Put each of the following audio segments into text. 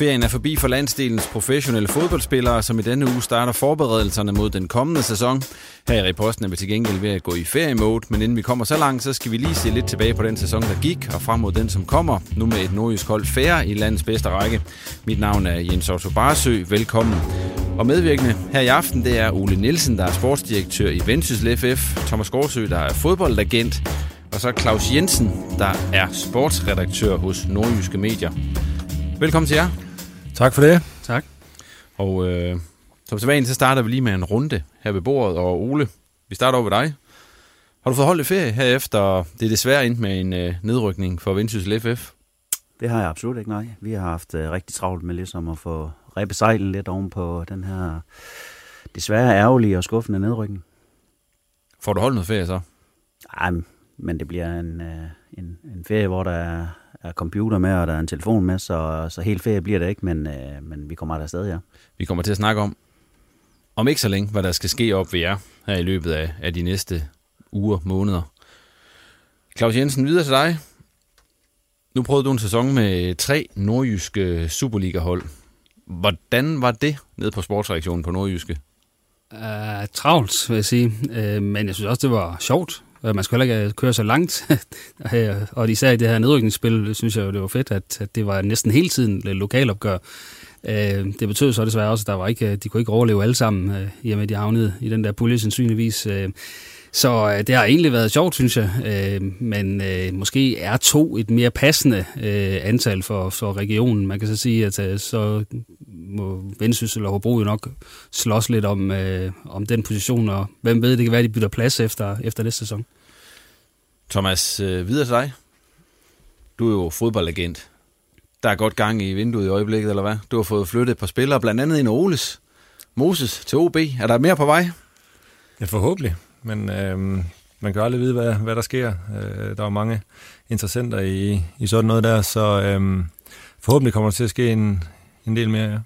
Ferien er forbi for landsdelens professionelle fodboldspillere, som i denne uge starter forberedelserne mod den kommende sæson. Her i reposten er vi til gengæld ved at gå i feriemode, men inden vi kommer så langt, så skal vi lige se lidt tilbage på den sæson, der gik, og frem mod den, som kommer. Nu med et nordjysk hold færre i landets bedste række. Mit navn er Jens Otto Barsø. Velkommen. Og medvirkende her i aften, det er Ole Nielsen, der er sportsdirektør i Vendsyssel FF, Thomas Gårdsø, der er fodboldagent, og så Claus Jensen, der er sportsredaktør hos Nordjyske Medier. Velkommen til jer. Tak for det. Tak. Og øh, som sædvanligt, så starter vi lige med en runde her ved bordet. Og Ole, vi starter over ved dig. Har du fået holdt ferie her efter, det er desværre endt med en øh, nedrykning for Vendsyssel FF? Det har jeg absolut ikke, nej. Vi har haft øh, rigtig travlt med ligesom at få rebbe sejlen lidt oven på den her desværre ærgerlige og skuffende nedrykning. Får du holdt noget ferie så? Ej, men det bliver en, øh, en, en ferie, hvor der er, er computer med, og der er en telefon med, så, så helt ferie bliver det ikke, men, øh, men vi kommer der stadig, ja. Vi kommer til at snakke om, om ikke så længe, hvad der skal ske op ved jer her i løbet af, af de næste uger, måneder. Claus Jensen, videre til dig. Nu prøvede du en sæson med tre nordjyske Superliga-hold. Hvordan var det nede på sportsreaktionen på nordjyske? Uh, travlt, vil jeg sige. Uh, men jeg synes også, det var sjovt. Øh, man skal heller ikke øh, køre så langt. og især i det her nedrykningsspil, synes jeg jo, det var fedt, at, at det var næsten hele tiden lokalopgør. Øh, det betød så desværre også, at der var ikke, de kunne ikke overleve alle sammen, i og med, at de havnede i den der pulje sandsynligvis. Så det har egentlig været sjovt, synes jeg. Men måske er to et mere passende antal for, for regionen. Man kan så sige, at så må Vendsyssel og Hobro jo nok slås lidt om, øh, om den position, og hvem ved, det kan være, de bytter plads efter, efter næste sæson. Thomas, øh, videre til dig. Du er jo fodboldagent. Der er godt gang i vinduet i øjeblikket, eller hvad? Du har fået flyttet et par spillere, blandt andet en Oles. Moses til OB. Er der mere på vej? Ja, forhåbentlig men øh, man kan aldrig vide, hvad, hvad der sker. Øh, der er mange interessenter i, i sådan noget der, så øh, forhåbentlig kommer der til at ske en, en del mere, ja.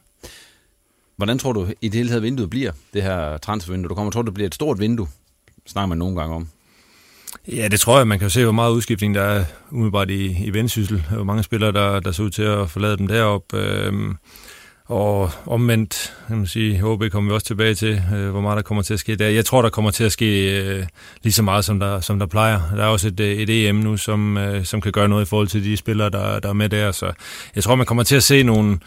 Hvordan tror du i det hele taget vinduet bliver, det her transfervindue? Du kommer tror, det bliver et stort vindue, snakker man nogle gange om. Ja, det tror jeg. Man kan jo se, hvor meget udskiftning der er umiddelbart i, i vendsyssel. Hvor mange spillere, der, der ser ud til at forlade dem derop. Øhm, og omvendt, jeg må sige, HB kommer vi også tilbage til, øh, hvor meget der kommer til at ske der. Jeg tror, der kommer til at ske øh, lige så meget, som der, som der plejer. Der er også et, øh, et EM nu, som, øh, som kan gøre noget i forhold til de spillere, der, der er med der. Så jeg tror, man kommer til at se nogle,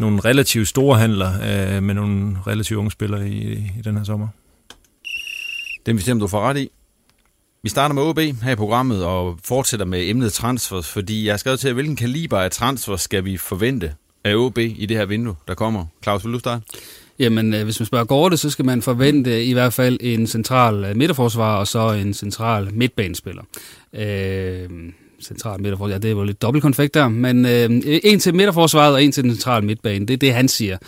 nogle relativt store handler øh, med nogle relativt unge spillere i, i den her sommer. Det vil du får ret i. Vi starter med OB her i programmet og fortsætter med emnet transfers, fordi jeg har skrevet til, hvilken kaliber af transfer skal vi forvente af OB i det her vindue, der kommer. Claus, vil du starte? Jamen, øh, hvis man spørger Gorte, så skal man forvente i hvert fald en central øh, midterforsvar og så en central midtbanespiller. Øh, central midterforsvar. Ja, det er jo lidt dobbeltkonfekt der, men øh, en til midterforsvaret og en til den centrale midtbane. Det er det, han siger.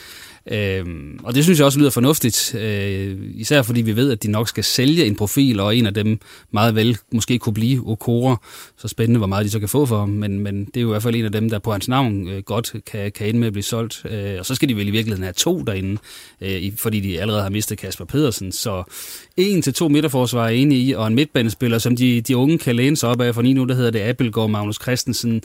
Øhm, og det synes jeg også lyder fornuftigt, øh, især fordi vi ved, at de nok skal sælge en profil, og en af dem meget vel måske kunne blive Okora. Så spændende, hvor meget de så kan få for ham, men, men det er jo i hvert fald en af dem, der på hans navn øh, godt kan, kan ende med at blive solgt. Øh, og så skal de vel i virkeligheden have to derinde, øh, fordi de allerede har mistet Kasper Pedersen. Så en til to midterforsvar er enige i, og en midtbanespiller, som de, de unge kan læne sig op af, for lige nu der hedder det Appelgaard, Magnus Christensen,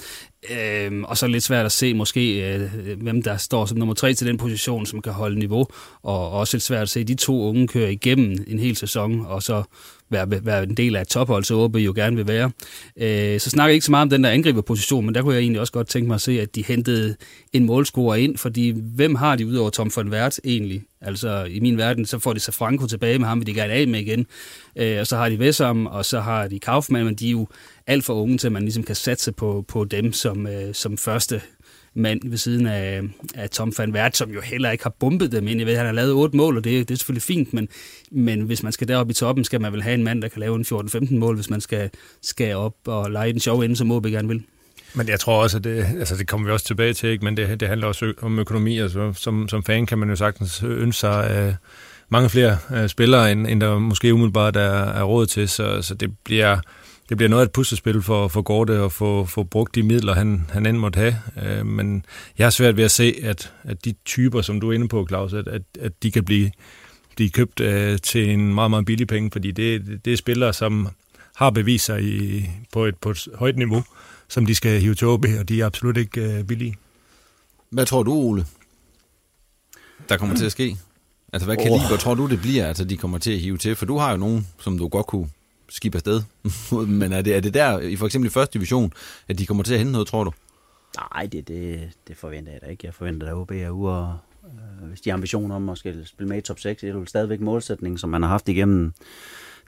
Øhm, og så er det lidt svært at se måske, øh, hvem der står som nummer tre til den position, som kan holde niveau. Og også lidt svært at se de to unge køre igennem en hel sæson, og så være, være en del af et tophold, så OB jo gerne vil være. Øh, så snakker jeg ikke så meget om den der angriberposition, men der kunne jeg egentlig også godt tænke mig at se, at de hentede en målscorer ind, fordi hvem har de udover Tom von Wert egentlig? Altså i min verden, så får de så Franco tilbage med ham, vil de gerne af med igen. Øh, og så har de Vessam, og så har de Kaufmann, men de er jo alt for unge til, at man ligesom kan satse på, på dem som, øh, som første mand ved siden af, af Tom van Wert, som jo heller ikke har bumpet dem ind. Jeg ved, han har lavet otte mål, og det, det er selvfølgelig fint, men, men hvis man skal derop i toppen, skal man vel have en mand, der kan lave en 14-15 mål, hvis man skal, skal op og lege den sjov ende, som OB gerne vil. Men jeg tror også, at det, altså det kommer vi også tilbage til, ikke? men det, det handler også om økonomi. Altså, som, som fan kan man jo sagtens ønske sig øh, mange flere øh, spillere, end, end der måske umiddelbart er, er råd til, så, så det bliver det bliver noget af et puslespil for, for Gorte at få, få brugt de midler, han, han end måtte have. Øh, men jeg har svært ved at se, at, at de typer, som du er inde på, Claus, at, at, at de kan blive, blive købt øh, til en meget, meget billig penge, fordi det, det er spillere, som har bevist sig i, på, et, på et højt niveau, som de skal hive til OB, og de er absolut ikke øh, billige. Hvad tror du, Ole, der kommer til at ske? Altså, hvad kan oh. tror du, det bliver, altså, de kommer til at hive til? For du har jo nogen, som du godt kunne skib afsted. Men er det, er det der, i for eksempel i første division, at de kommer til at hente noget, tror du? Nej, det, det, det forventer jeg da ikke. Jeg forventer, at OB er ude og, øh, hvis de har ambitioner om at skal spille med i top 6, det er jo stadigvæk målsætning, som man har haft igennem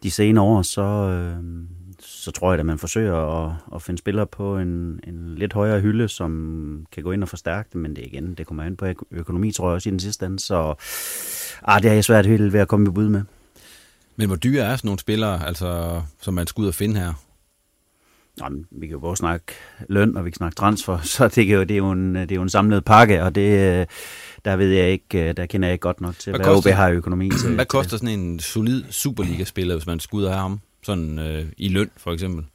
de senere år, så, øh, så tror jeg, at man forsøger at, at finde spillere på en, en lidt højere hylde, som kan gå ind og forstærke det, men det igen, det kommer an på økonomi, tror jeg også i den sidste ende, så ah, det er jeg svært helt ved at komme i bud med. Men hvor dyre er sådan nogle spillere, altså, som man skal ud og finde her? Jamen, vi kan jo både snakke løn, og vi kan snakke transfer, så det, kan jo, det, er, jo en, det er jo en samlet pakke, og det, der ved jeg ikke, der kender jeg ikke godt nok til, hvad, hvad koster, OB har økonomi til. Hvad koster sådan en solid Superliga-spiller, hvis man skulle ud og have ham? Sådan øh, i løn, for eksempel?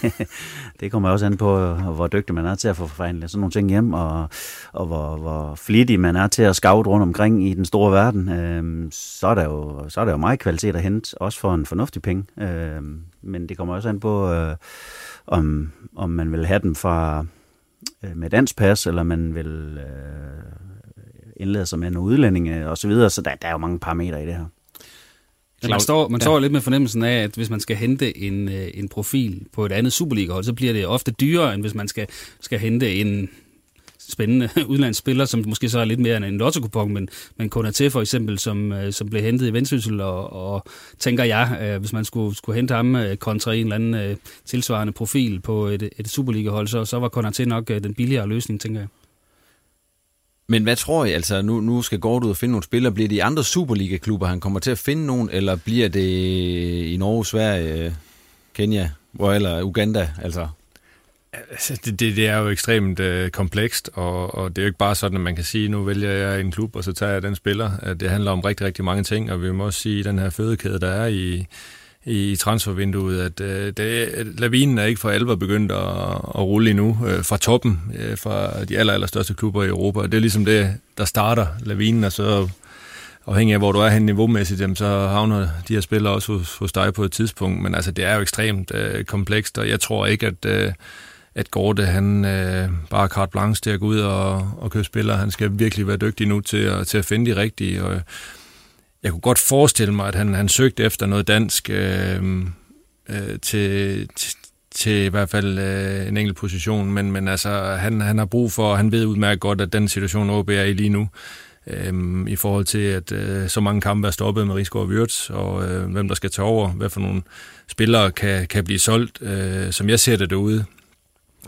det kommer også an på, hvor dygtig man er til at få forhandlet sådan nogle ting hjem, og, og hvor, hvor flittig man er til at scout rundt omkring i den store verden. Øhm, så, er der jo, så er der jo meget kvalitet at hente, også for en fornuftig penge. Øhm, men det kommer også an på, øh, om, om man vil have dem fra øh, med dansk pas, eller man vil øh, indlede sig med nogle udlændinge osv., så, videre. så der, der er jo mange parametre i det her. Ja, man står, man står ja. lidt med fornemmelsen af, at hvis man skal hente en, øh, en profil på et andet Superliga-hold, så bliver det ofte dyrere, end hvis man skal, skal hente en spændende udlandsspiller, som måske så er lidt mere end en lotto men, men kun er til for eksempel, som, øh, som blev hentet i Vendsyssel, og, og tænker jeg, øh, hvis man skulle, skulle hente ham kontra en eller anden tilsvarende profil på et, et Superliga-hold, så, så var Konaté nok den billigere løsning, tænker jeg. Men hvad tror I? Altså, nu, nu skal Gård ud og finde nogle spillere. Bliver det i andre Superliga-klubber, han kommer til at finde nogen, eller bliver det i Norge, Sverige, Kenya, hvor eller Uganda? Altså, Altså, det, det, det er jo ekstremt øh, komplekst, og, og det er jo ikke bare sådan, at man kan sige, nu vælger jeg en klub, og så tager jeg den spiller. Øh, det handler om rigtig, rigtig mange ting, og vi må også sige, at den her fødekæde, der er i, i transfervinduet, at øh, det, lavinen er ikke for alvor begyndt at, at rulle endnu øh, fra toppen, øh, fra de aller, aller største klubber i Europa. Og det er ligesom det, der starter lavinen, og så afhængig af, hvor du er hen niveaumæssigt, jamen, så havner de her spillere også hos, hos dig på et tidspunkt. Men altså, det er jo ekstremt øh, komplekst, og jeg tror ikke, at, øh, at Gorte, han øh, bare carte blanche til at gå ud og, og købe spillere. Han skal virkelig være dygtig nu til at, til at finde de rigtige. Og, jeg kunne godt forestille mig, at han, han søgte efter noget dansk øh, øh, til, til, til i hvert fald øh, en enkelt position, men, men altså, han, han har brug for, han ved udmærket godt, at den situation OB er i lige nu, øh, i forhold til, at øh, så mange kampe er stoppet med Rigsgaard og Wirtz, og øh, hvem der skal tage over, hvad for nogle spillere kan, kan blive solgt, øh, som jeg ser det derude,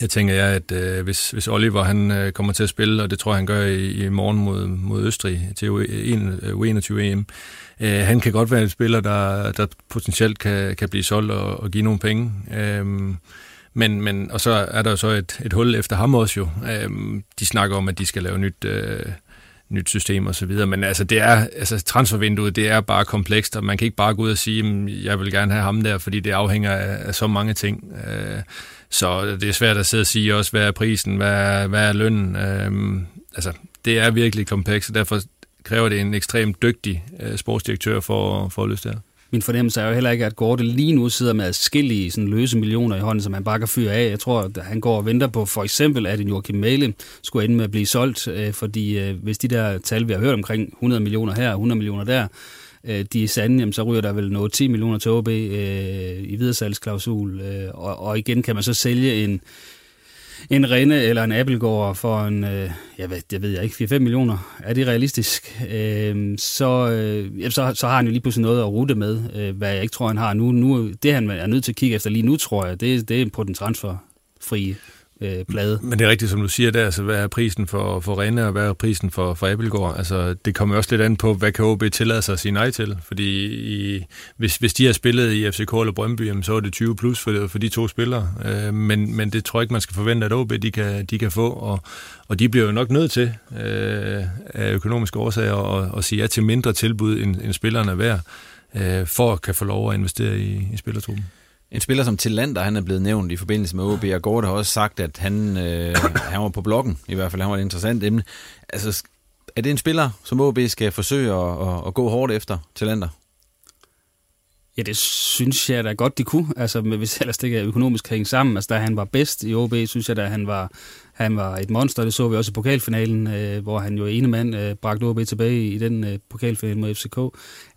jeg tænker jeg, at øh, hvis, hvis Oliver han øh, kommer til at spille, og det tror jeg, han gør i, i morgen mod, mod Østrig til øh, U21 EM, øh, han kan godt være en spiller, der, der potentielt kan, kan blive solgt og, og give nogle penge. Øh, men, men, og så er der jo så et, et hul efter ham også jo. Øh, de snakker om, at de skal lave nyt... Øh, nyt system og så videre. Men altså, det er, altså, transfervinduet, det er bare komplekst, og man kan ikke bare gå ud og sige, at jeg vil gerne have ham der, fordi det afhænger af, af så mange ting. Øh, så det er svært at sidde og sige også, hvad er prisen, hvad er, hvad er lønnen. Øhm, altså, det er virkelig komplekst, og derfor kræver det en ekstremt dygtig øh, sportsdirektør for, for at løse det her. Min fornemmelse er jo heller ikke, at Gorte lige nu sidder med adskillige sådan løse millioner i hånden, som han bare kan fyre af. Jeg tror, at han går og venter på for eksempel, at en Joachim Mæle skulle ende med at blive solgt, øh, fordi øh, hvis de der tal, vi har hørt omkring 100 millioner her, 100 millioner der, øh, de er sande, jamen, så ryger der vel noget 10 millioner til OB øh, i videresalgsklausul. Øh, og, og igen kan man så sælge en, en Rene eller en Appelgård for en, øh, jeg, ved, jeg ved jeg ikke, 4-5 millioner. Er det realistisk? Øh, så, øh, så, så har han jo lige pludselig noget at rute med, øh, hvad jeg ikke tror, han har nu. nu. Det han er nødt til at kigge efter lige nu, tror jeg, det, det er på den transferfrie øh, plade. Men det er rigtigt, som du siger der, altså hvad er prisen for, for Rene, og hvad er prisen for, for Abelgaard? Altså, det kommer også lidt an på, hvad kan OB tillade sig at sige nej til? Fordi i, hvis, hvis de har spillet i FCK eller Brøndby, jamen, så er det 20 plus for, for de to spillere. Øh, men, men det tror jeg ikke, man skal forvente, at OB de kan, de kan få, og, og de bliver jo nok nødt til øh, af økonomiske årsager at, at sige ja til mindre tilbud, end, end spillerne er værd, øh, for at kan få lov at investere i, i spillertruppen. En spiller som Tillander, han er blevet nævnt i forbindelse med OB, og Gård har også sagt, at han, øh, han var på bloggen, i hvert fald han var et interessant emne. Altså, er det en spiller, som OB skal forsøge at, at, at gå hårdt efter, Tillander? Ja, det synes jeg da godt, de kunne. Altså, hvis ellers det ikke er økonomisk hænge sammen. Altså, da han var bedst i OB, synes jeg da, han var, han var et monster. Det så vi også i pokalfinalen, øh, hvor han jo ene mand øh, bragte OB tilbage i den øh, pokalfinale mod FCK.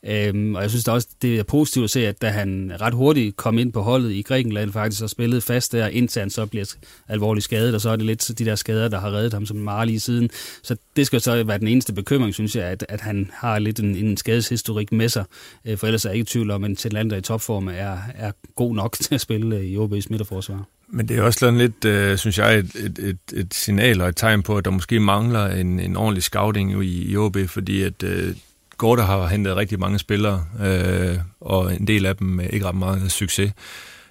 Øhm, og jeg synes da også, det er positivt at se, at da han ret hurtigt kom ind på holdet i Grækenland faktisk og spillede fast der, indtil han så bliver alvorligt skadet, og så er det lidt de der skader, der har reddet ham som meget lige siden. Så det skal så være den eneste bekymring, synes jeg, at, at han har lidt en, en skadeshistorik med sig. Øh, for ellers er jeg ikke i tvivl om, at Tillander i topform er, er god nok til at spille øh, i OB's midterforsvar. Men det er også sådan lidt, øh, synes jeg, et, et, et, et signal og et tegn på, at der måske mangler en, en ordentlig scouting i, i OB, fordi at øh, Gorte har hentet rigtig mange spillere, øh, og en del af dem med ikke ret meget succes.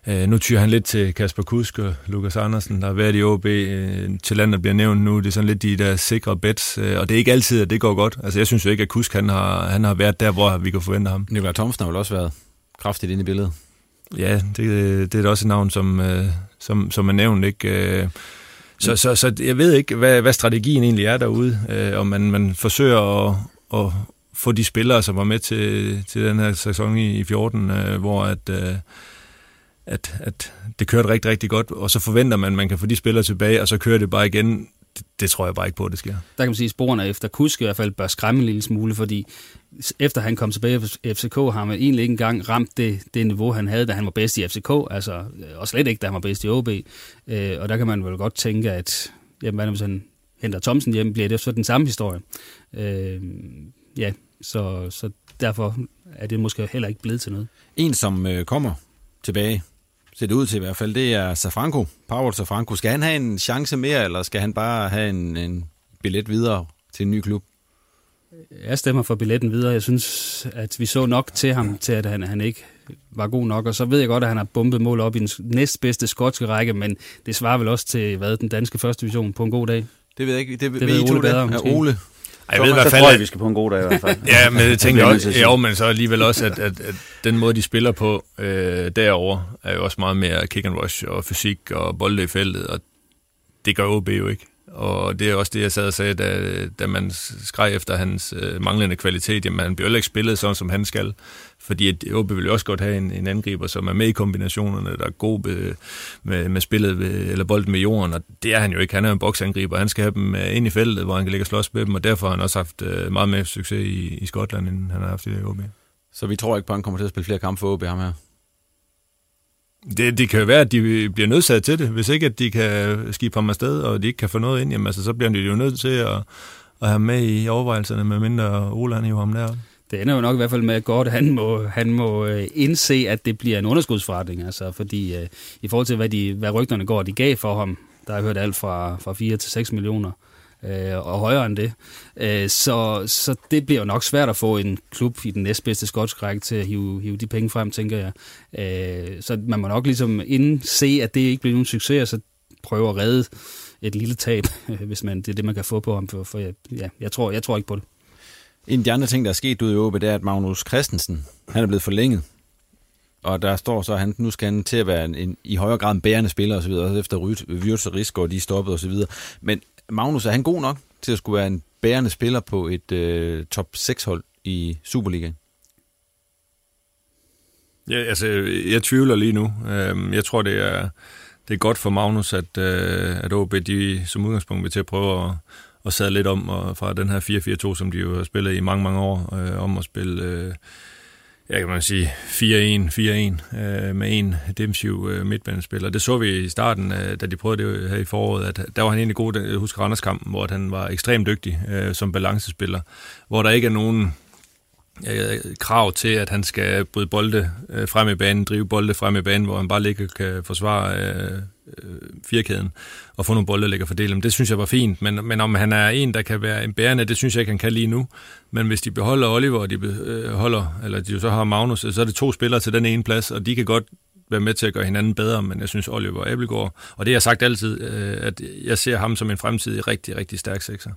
Øh, nu tyrer han lidt til Kasper Kusk og Lukas Andersen, der har været i OB. Øh, til landet bliver nævnt nu. Det er sådan lidt de der sikre bets, øh, og det er ikke altid, at det går godt. Altså, jeg synes jo ikke, at Kusk han har, han har været der, hvor vi kan forvente ham. Nikolaj Thomsen har vel også været kraftigt inde i billedet. Ja, det, det er da også et navn, som, øh, som, som er nævnt. Ikke? Øh, så, så, så jeg ved ikke, hvad, hvad strategien egentlig er derude, øh, om man, man forsøger at, at få de spillere, som var med til, til den her sæson i, i 14, øh, hvor at, øh, at, at det kørte rigtig, rigtig godt, og så forventer man, at man kan få de spillere tilbage, og så kører det bare igen. Det, det tror jeg bare ikke på, at det sker. Der kan man sige, at sporene efter Kusk i hvert fald bør skræmme en lille smule, fordi efter han kom tilbage fra FCK, har man egentlig ikke engang ramt det, det niveau, han havde, da han var bedst i FCK, altså, øh, og slet ikke, da han var bedst i OB. Øh, og der kan man vel godt tænke, at jamen, hvad hvis han henter Thomsen hjem, bliver det så den samme historie. Øh, ja, så, så derfor er det måske heller ikke blevet til noget. En, som øh, kommer tilbage, ser det ud til i hvert fald, det er Safranco. Paul Safranco. Skal han have en chance mere, eller skal han bare have en, en billet videre til en ny klub? Jeg stemmer for billetten videre. Jeg synes, at vi så nok til ham, til at han, han ikke var god nok. Og så ved jeg godt, at han har bumpet mål op i den næstbedste skotske række, men det svarer vel også til, hvad, den danske første division på en god dag. Det ved jeg ikke. Det, det ved, ved Ole bedre, Ja, Ole. Jeg ved i hvert fald, tror jeg, vi skal på en god dag i hvert fald. ja, men jeg tænker også, jo, men så alligevel også, at, at, at den måde, de spiller på øh, derover er jo også meget mere kick and rush og fysik og bolde i feltet, og det gør OB jo ikke. Og det er også det, jeg sad og sagde, da, da man skreg efter hans øh, manglende kvalitet. Jamen, han bliver jo ikke spillet sådan, som han skal. Fordi at OB vil jo også godt have en, en angriber, som er med i kombinationerne, der er god med, med, med spillet ved, eller bolden med jorden, og det er han jo ikke. Han er en boksangriber, han skal have dem øh, ind i feltet, hvor han kan ligge og slås med dem, og derfor har han også haft øh, meget mere succes i, i Skotland, end han har haft i OB. Så vi tror ikke på, at han kommer til at spille flere kampe for OB ham her? Det, det kan jo være, at de bliver nødsaget til det. Hvis ikke, at de kan skibe ham afsted, og de ikke kan få noget ind, jamen, altså, så bliver de jo nødt til at, at have med i overvejelserne, med mindre Ole han ham der. Det ender jo nok i hvert fald med, at godt han må, han må øh, indse, at det bliver en underskudsforretning. Altså, fordi øh, i forhold til, hvad, de, hvad rygterne går, de gav for ham, Der har jeg hørt alt fra, fra 4 til 6 millioner øh, og højere end det. Øh, så, så det bliver jo nok svært at få en klub i den næstbedste skotsk række til at hive, hive de penge frem, tænker jeg. Øh, så man må nok ligesom inden se, at det ikke bliver nogen succes, så prøve at redde et lille tab, hvis man, det er det, man kan få på ham. For, for ja, jeg, tror, jeg tror ikke på det. En af de andre ting, der er sket ude i Åbe, det er, at Magnus Christensen, han er blevet forlænget. Og der står så, at han nu skal han til at være en, en i højere grad en bærende spiller osv., også efter Wirtz og Rigsgaard, de er stoppet osv. Men Magnus, er han god nok til at skulle være en bærende spiller på et øh, top 6-hold i Superligaen? Ja, altså, jeg tvivler lige nu. Øhm, jeg tror, det er, det er godt for Magnus, at, øh, at OB de som udgangspunkt vil til at prøve at, at sadle lidt om og fra den her 4-4-2, som de jo har spillet i mange, mange år, øh, om at spille... Øh, ja, kan man sige, 4-1, 4-1 øh, med en defensiv øh, midtbanespiller. Det så vi i starten, øh, da de prøvede det her i foråret, at der var han egentlig god, jeg husker Randerskampen, hvor han var ekstremt dygtig øh, som balancespiller, hvor der ikke er nogen øh, krav til, at han skal bryde bolde øh, frem i banen, drive bolde frem i banen, hvor han bare ligger kan forsvare øh, øh, firkæden og få nogle bolde, der ligger fordele dem. Det synes jeg var fint, men, men om han er en, der kan være en bærende, det synes jeg ikke, han kan lige nu. Men hvis de beholder Oliver, og de beholder, øh, eller de jo så har Magnus, så er det to spillere til den ene plads, og de kan godt være med til at gøre hinanden bedre, men jeg synes Oliver Abelgaard, og det har jeg sagt altid, øh, at jeg ser ham som en fremtidig rigtig, rigtig stærk sekser.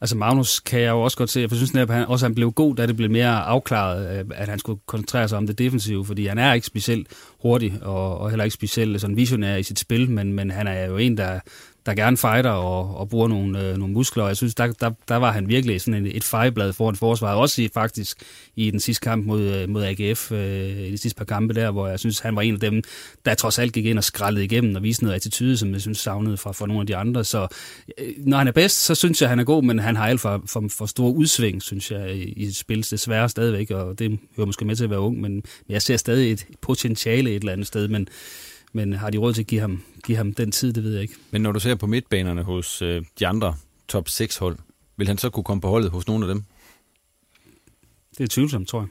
Altså Magnus kan jeg jo også godt se, jeg synes at han også han blev god, da det blev mere afklaret, øh, at han skulle koncentrere sig om det defensive, fordi han er ikke specielt hurtig, og, og heller ikke specielt sådan visionær i sit spil, men, men han er jo en, der, der gerne fighter og, og bruger nogle, øh, nogle muskler. Og jeg synes, der, der, der var han virkelig sådan et, et fejlblad foran forsvaret. Også i, faktisk i den sidste kamp mod, øh, mod AGF, øh, i de sidste par kampe der, hvor jeg synes, han var en af dem, der trods alt gik ind og skrællede igennem og viste noget attitude, som jeg synes savnede fra, fra nogle af de andre. Så øh, når han er bedst, så synes jeg, han er god, men han har alt for, for, for store udsving, synes jeg, i, i spil. Desværre stadigvæk, og det hører måske med til at være ung, men jeg ser stadig et potentiale et eller andet sted, men men har de råd til at give ham, give ham den tid, det ved jeg ikke. Men når du ser på midtbanerne hos øh, de andre top 6 hold, vil han så kunne komme på holdet hos nogle af dem? Det er tvivlsomt, tror jeg.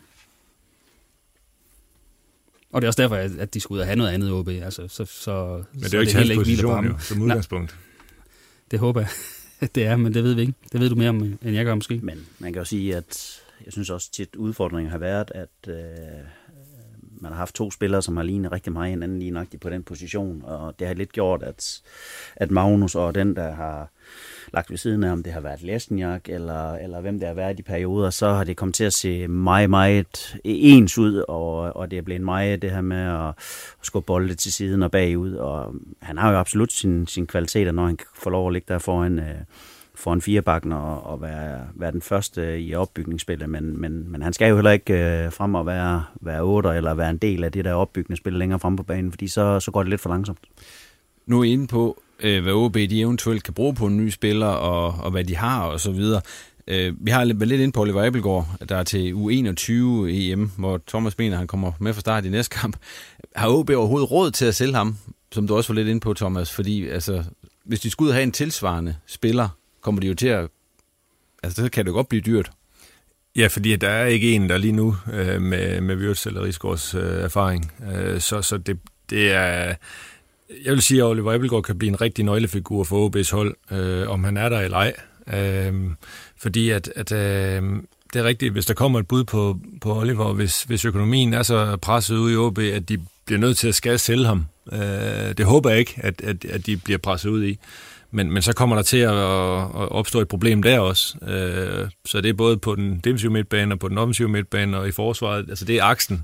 Og det er også derfor, at de skulle ud og have noget andet OB. Altså, så, så, men det er jo ikke hans position, jo, som udgangspunkt. Nej, det håber jeg, det er, men det ved vi ikke. Det ved du mere om, end jeg gør måske. Men man kan jo sige, at jeg synes også tit udfordringen har været, at øh, man har haft to spillere, som har lignet rigtig meget hinanden lige nøjagtigt på den position, og det har lidt gjort, at, at Magnus og den, der har lagt ved siden af, om det har været Lesniak, eller, eller hvem det har været i perioder, så har det kommet til at se meget, meget ens ud, og, og det er blevet meget det her med at, at skubbe bolde til siden og bagud, og han har jo absolut sin, sin kvaliteter, når han får lov at ligge der foran, øh, for en firebakken og, og være, være den første i opbygningsspillet, men, men, men han skal jo heller ikke øh, frem og være, være otter eller være en del af det der opbygningsspil længere frem på banen, fordi så, så går det lidt for langsomt. Nu er I inde på, øh, hvad OB de eventuelt kan bruge på en ny spiller, og, og hvad de har og så videre. Øh, vi har været lidt inde på Oliver Abelgaard, der er til U21 EM, hvor Thomas mener, han kommer med fra start i næste kamp. Har OB overhovedet råd til at sælge ham, som du også var lidt inde på, Thomas? Fordi altså, hvis de skulle ud og have en tilsvarende spiller, kommer de jo til at... Altså, så kan det godt blive dyrt. Ja, fordi der er ikke en, der lige nu øh, med, med Wirtz eller Rigsgaards øh, erfaring. Øh, så så det, det er... Jeg vil sige, at Oliver Ebbelgaard kan blive en rigtig nøglefigur for OB's hold, øh, om han er der eller ej. Øh, fordi at, at øh, det er rigtigt, hvis der kommer et bud på, på Oliver, hvis, hvis økonomien er så presset ud i OB, at de bliver nødt til at skal sælge ham. Øh, det håber jeg ikke, at, at, at de bliver presset ud i. Men, men så kommer der til at, at opstå et problem der også. Øh, så det er både på den defensive midtbane og på den offensive midtbane og i forsvaret. Altså det er aksen.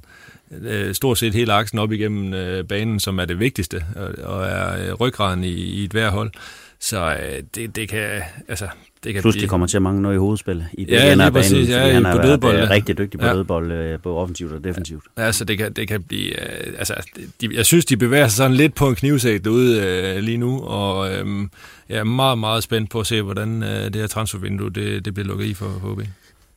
Øh, stort set hele aksen op igennem øh, banen, som er det vigtigste og er øh, ryggraden i, i et hver hold. Så det, det kan, altså, det kan Plus blive... de kommer til at mange noget i hovedspil i ja, lige præcis, ja, han har været ja. rigtig dygtig på ja. dødbold, både offensivt og defensivt. Ja, altså det kan, det kan blive, altså de, jeg synes de bevæger sig sådan lidt på en knivsæk derude øh, lige nu, og øh, jeg er meget, meget spændt på at se, hvordan øh, det her transfervindue det, det bliver lukket i for HB.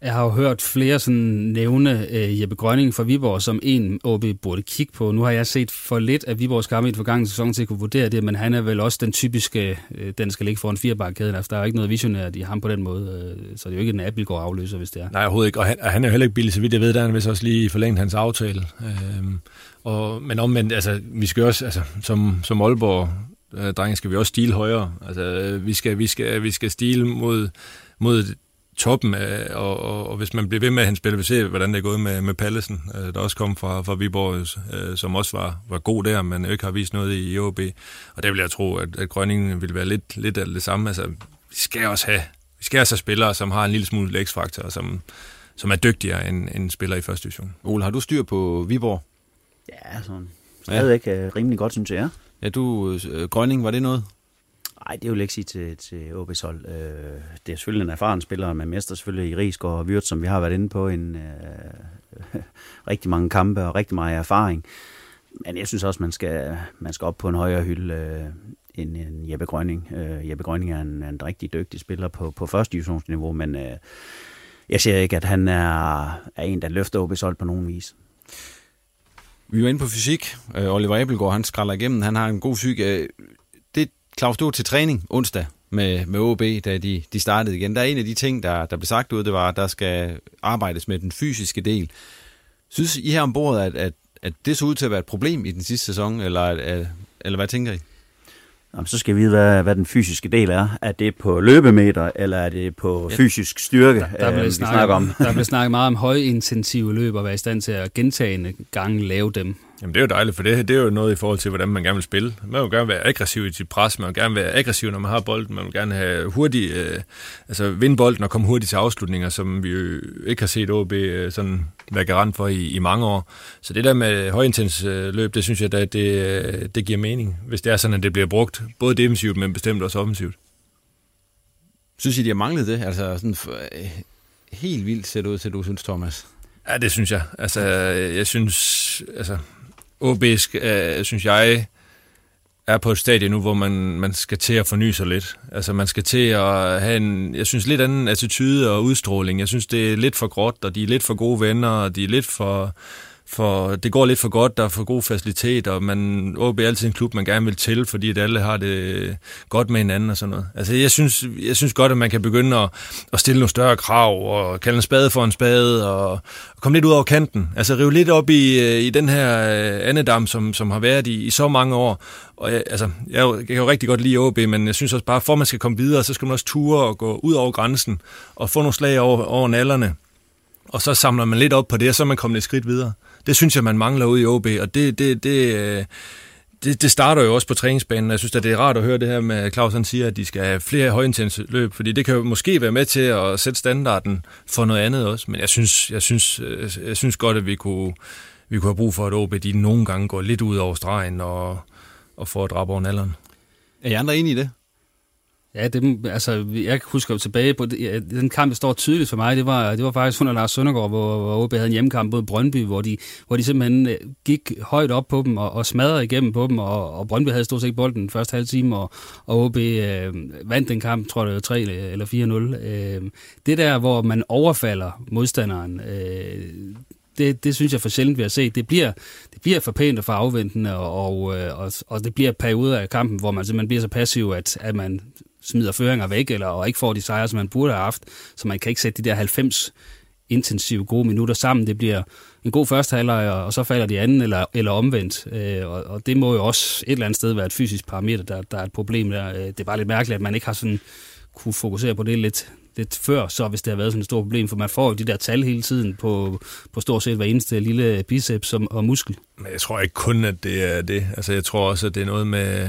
Jeg har jo hørt flere sådan nævne øh, Jeppe Grønning fra Viborg som en, OB burde kigge på. Nu har jeg set for lidt af Viborgs kampe i den forgangne sæson til at kunne vurdere det, men han er vel også den typiske, øh, den skal ligge foran firebakkæden. Altså, der er jo ikke noget visionært i ham på den måde, øh, så det er jo ikke en Abelgaard afløser, hvis det er. Nej, overhovedet ikke, og han, han er jo heller ikke billig, så vidt jeg ved, der han vist også lige forlænget hans aftale. Øh, og, men omvendt, altså, vi skal også, altså, som, som Aalborg øh, drenge, skal vi også stile højere. Altså, øh, vi skal, vi skal, vi skal stile mod, mod toppen af, og, og, og hvis man bliver ved med at han spiller, vi ser, hvordan det er gået med, med Pallesen, øh, der også kom fra, fra Viborg, øh, som også var, var god der, men ikke har vist noget i OB. Og der vil jeg tro, at, at Grønningen vil være lidt, lidt af det samme. Altså, vi skal også have, vi skal også have spillere, som har en lille smule lægsfaktor, og som, som er dygtigere end, end spillere i første division. Ole, har du styr på Viborg? Ja, sådan stadigvæk ja. rimelig godt, synes jeg. Ja, du, øh, Grønning, var det noget? Nej, det vil jeg ikke sige til, til OB's hold. Øh, det er selvfølgelig en erfaren spiller, med mester selvfølgelig i Rigsgaard og Vyrt, som vi har været inde på en øh, rigtig mange kampe og rigtig meget erfaring. Men jeg synes også, man skal, man skal op på en højere hylde øh, end, end Jeppe Grønning. Øh, Jeppe Grønning er en, en rigtig dygtig spiller på, på første divisionsniveau, men øh, jeg ser ikke, at han er, er en, der løfter OB's hold på nogen vis. Vi var inde på fysik. Øh, Oliver Abelgaard, han skralder igennem. Han har en god fysik. Øh, Claus, du var til træning onsdag med, med OB, da de, de startede igen. Der er en af de ting, der, der blev sagt ud, det var, at der skal arbejdes med den fysiske del. Synes I her ombord, at, at, at det så ud til at være et problem i den sidste sæson, eller, at, eller hvad tænker I? Jamen, så skal vi vide, hvad, hvad den fysiske del er. Er det på løbemeter, eller er det på fysisk styrke, der, der øh, vi snakker om? Der bliver snakket meget om højintensive løb, og være i stand til at gentagende gange lave dem. Jamen det er jo dejligt, for det, det er jo noget i forhold til, hvordan man gerne vil spille. Man vil gerne være aggressiv i sit pres, man vil gerne være aggressiv, når man har bolden, man vil gerne have hurtigt, øh, altså vinde bolden og komme hurtigt til afslutninger, som vi jo ikke har set OB øh, sådan være garant for i, i mange år. Så det der med højintens øh, løb, det synes jeg, at det, øh, det giver mening, hvis det er sådan, at det bliver brugt både defensivt, men bestemt også offensivt. Synes I, de har manglet det? Altså sådan øh, helt vildt set ud til, du synes, Thomas? Ja, det synes jeg. Altså, jeg synes, altså, OB, øh, synes jeg, er på et stadie nu, hvor man, man skal til at forny sig lidt. Altså man skal til at have en, jeg synes, lidt anden attitude og udstråling. Jeg synes, det er lidt for gråt, og de er lidt for gode venner, og de er lidt for, for det går lidt for godt, der er for god facilitet, og man OB er altid en klub, man gerne vil til, fordi at alle har det godt med hinanden og sådan noget. Altså jeg synes, jeg synes godt, at man kan begynde at, at stille nogle større krav, og kalde en spade for en spade, og, og komme lidt ud over kanten. Altså rive lidt op i, øh, i den her øh, andedam, som, som har været i, i så mange år. Og jeg, altså, jeg, jeg kan jo rigtig godt lide OB, men jeg synes også bare, for at man skal komme videre, så skal man også ture og gå ud over grænsen, og få nogle slag over, over nallerne. Og så samler man lidt op på det, og så er man kommet et skridt videre. Det synes jeg, man mangler ude i OB, og det, det, det, øh, det, det starter jo også på træningsbanen. Jeg synes, at det er rart at høre det her med, at Claus han siger, at de skal have flere højintense løb, fordi det kan jo måske være med til at sætte standarden for noget andet også. Men jeg synes, jeg synes, øh, jeg synes godt, at vi kunne, vi kunne have brug for, at OB de nogle gange går lidt ud over stregen og, og får et drab over nalderen. Er I andre enige i det? Ja, det, altså, jeg husker jo tilbage på det, den kamp, der står tydeligt for mig, det var, det var faktisk under Lars Søndergaard, hvor, hvor OB havde en hjemmekamp mod Brøndby, hvor de, hvor de simpelthen øh, gik højt op på dem og, og smadrede igennem på dem, og, og Brøndby havde stort set bolden den første halve time, og, og OB øh, vandt den kamp, tror jeg det var 3 eller 4-0. Øh, det der, hvor man overfalder modstanderen, øh, det, det synes jeg for sjældent, vi har set. Det bliver, det bliver for pænt og for afventende, og, og, øh, og, og det bliver perioder af kampen, hvor man simpelthen bliver så passiv, at, at man smider føringer væk, eller og ikke får de sejre, som man burde have haft. Så man kan ikke sætte de der 90 intensive gode minutter sammen. Det bliver en god første halvleg, og så falder de anden, eller, eller omvendt. Øh, og, og det må jo også et eller andet sted være et fysisk parameter, der, der er et problem der. Øh, det er bare lidt mærkeligt, at man ikke har sådan kunne fokusere på det lidt, lidt før, så hvis det har været sådan et stort problem, for man får jo de der tal hele tiden på, på stort set hver eneste lille biceps og, og muskel. Men jeg tror ikke kun, at det er det. Altså jeg tror også, at det er noget med,